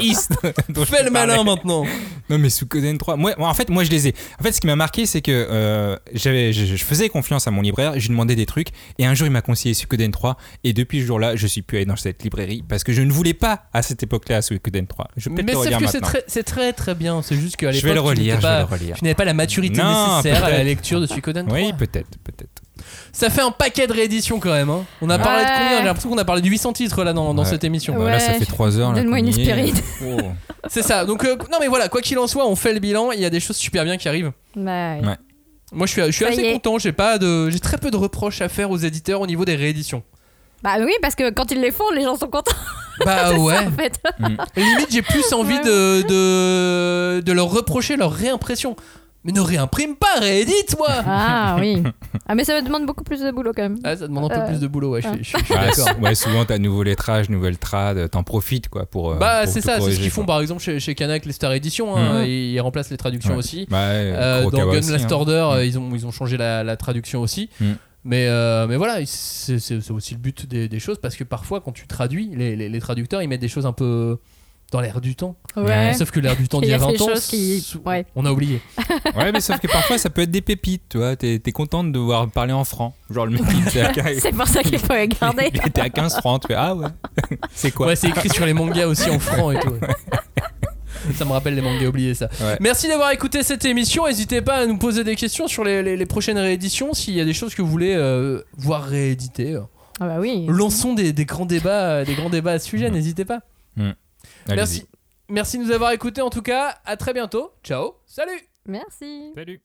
Fais le malin maintenant. Non mais Suikoden 3, moi, en fait moi je les ai. En fait ce qui m'a marqué c'est que euh, j'avais, je, je faisais confiance à mon libraire, je lui demandais des trucs et un jour il m'a conseillé Suikoden 3 et depuis ce jour-là je suis plus allé dans cette librairie parce que je ne voulais pas à cette époque-là Suikoden 3. Je vais Mais relire que c'est très, c'est très très bien. C'est juste qu'à l'époque, je vais pas- le relire. tu n'avais pas la maturité Non, nécessaire à la lecture de Suikoden 3. Oui peut-être, peut-être. Ça fait un paquet de rééditions quand même. hein. On a parlé de combien J'ai l'impression qu'on a parlé de 800 titres là dans, cette émission. Bah, là ça fait 3 heures. donne-moi une y est. Spirit. Oh. C'est ça. Donc euh, non mais voilà, quoi qu'il en soit, on fait le bilan. Il y a des choses super bien qui arrivent. Bah, Ouais. Moi, je suis, je suis Ça assez content. J'ai pas de, j'ai très peu de reproches à faire aux éditeurs au niveau des rééditions. bah oui, parce que quand ils les font, les gens sont contents Bah ouais. en fait. Limite, j'ai plus envie Ouais. de, de de leur reprocher leur réimpression. Mais ne réimprime pas, réédite moi. Ah oui. Ah mais ça me demande beaucoup plus de boulot quand même. Ah, ça demande un peu Euh, plus de boulot. Ouais, je suis- je suis- je suis Bah, d'accord. ouais, souvent t'as nouveau lettrage, nouvelle trad, t'en profites quoi pour. euh, Bah pour c'est tout ça, c'est ce qu'ils font quoi. par exemple chez, chez Kanak les Star Edition, hein, Mhm. ils, ils remplacent les traductions Ouais. aussi. Bah, ouais, Euh, dans Kurokawa Gun aussi, Last hein. Order, Mm. euh, ils, ont, ils ont changé la, la traduction aussi. Mm. Mais, euh, mais voilà, c'est c'est- c'est aussi le but des, des choses parce que parfois quand tu traduis, les, les- les traducteurs ils mettent des choses un peu dans l'air du temps. Ouais. Sauf que l'air du temps Il d'il y a a 20 des ans, qui- ouais. on a oublié. Ouais, mais sauf que parfois ça peut être des pépites, tu vois. T'es contente de voir parler en francs. Genre le mec il était à, C'est pour ça qu'il faut les garder. il était à 15 francs. Tu fais ah ouais. C'est quoi Ouais, c'est écrit sur les mangas aussi en franc et tout. ouais. Ça me rappelle les mangas oubliés ça. Ouais. Merci d'avoir écouté cette émission. N'hésitez pas à nous poser des questions sur les, les- les prochaines rééditions. S'il y a des choses que vous voulez euh, voir rééditées. Ah bah oui. Lançons des, des grands débats, des grands débats à ce sujet. N'hésitez pas. Allez-y. Merci. Merci de nous avoir écoutés en tout cas. À très bientôt. Ciao. Salut. Merci. Salut.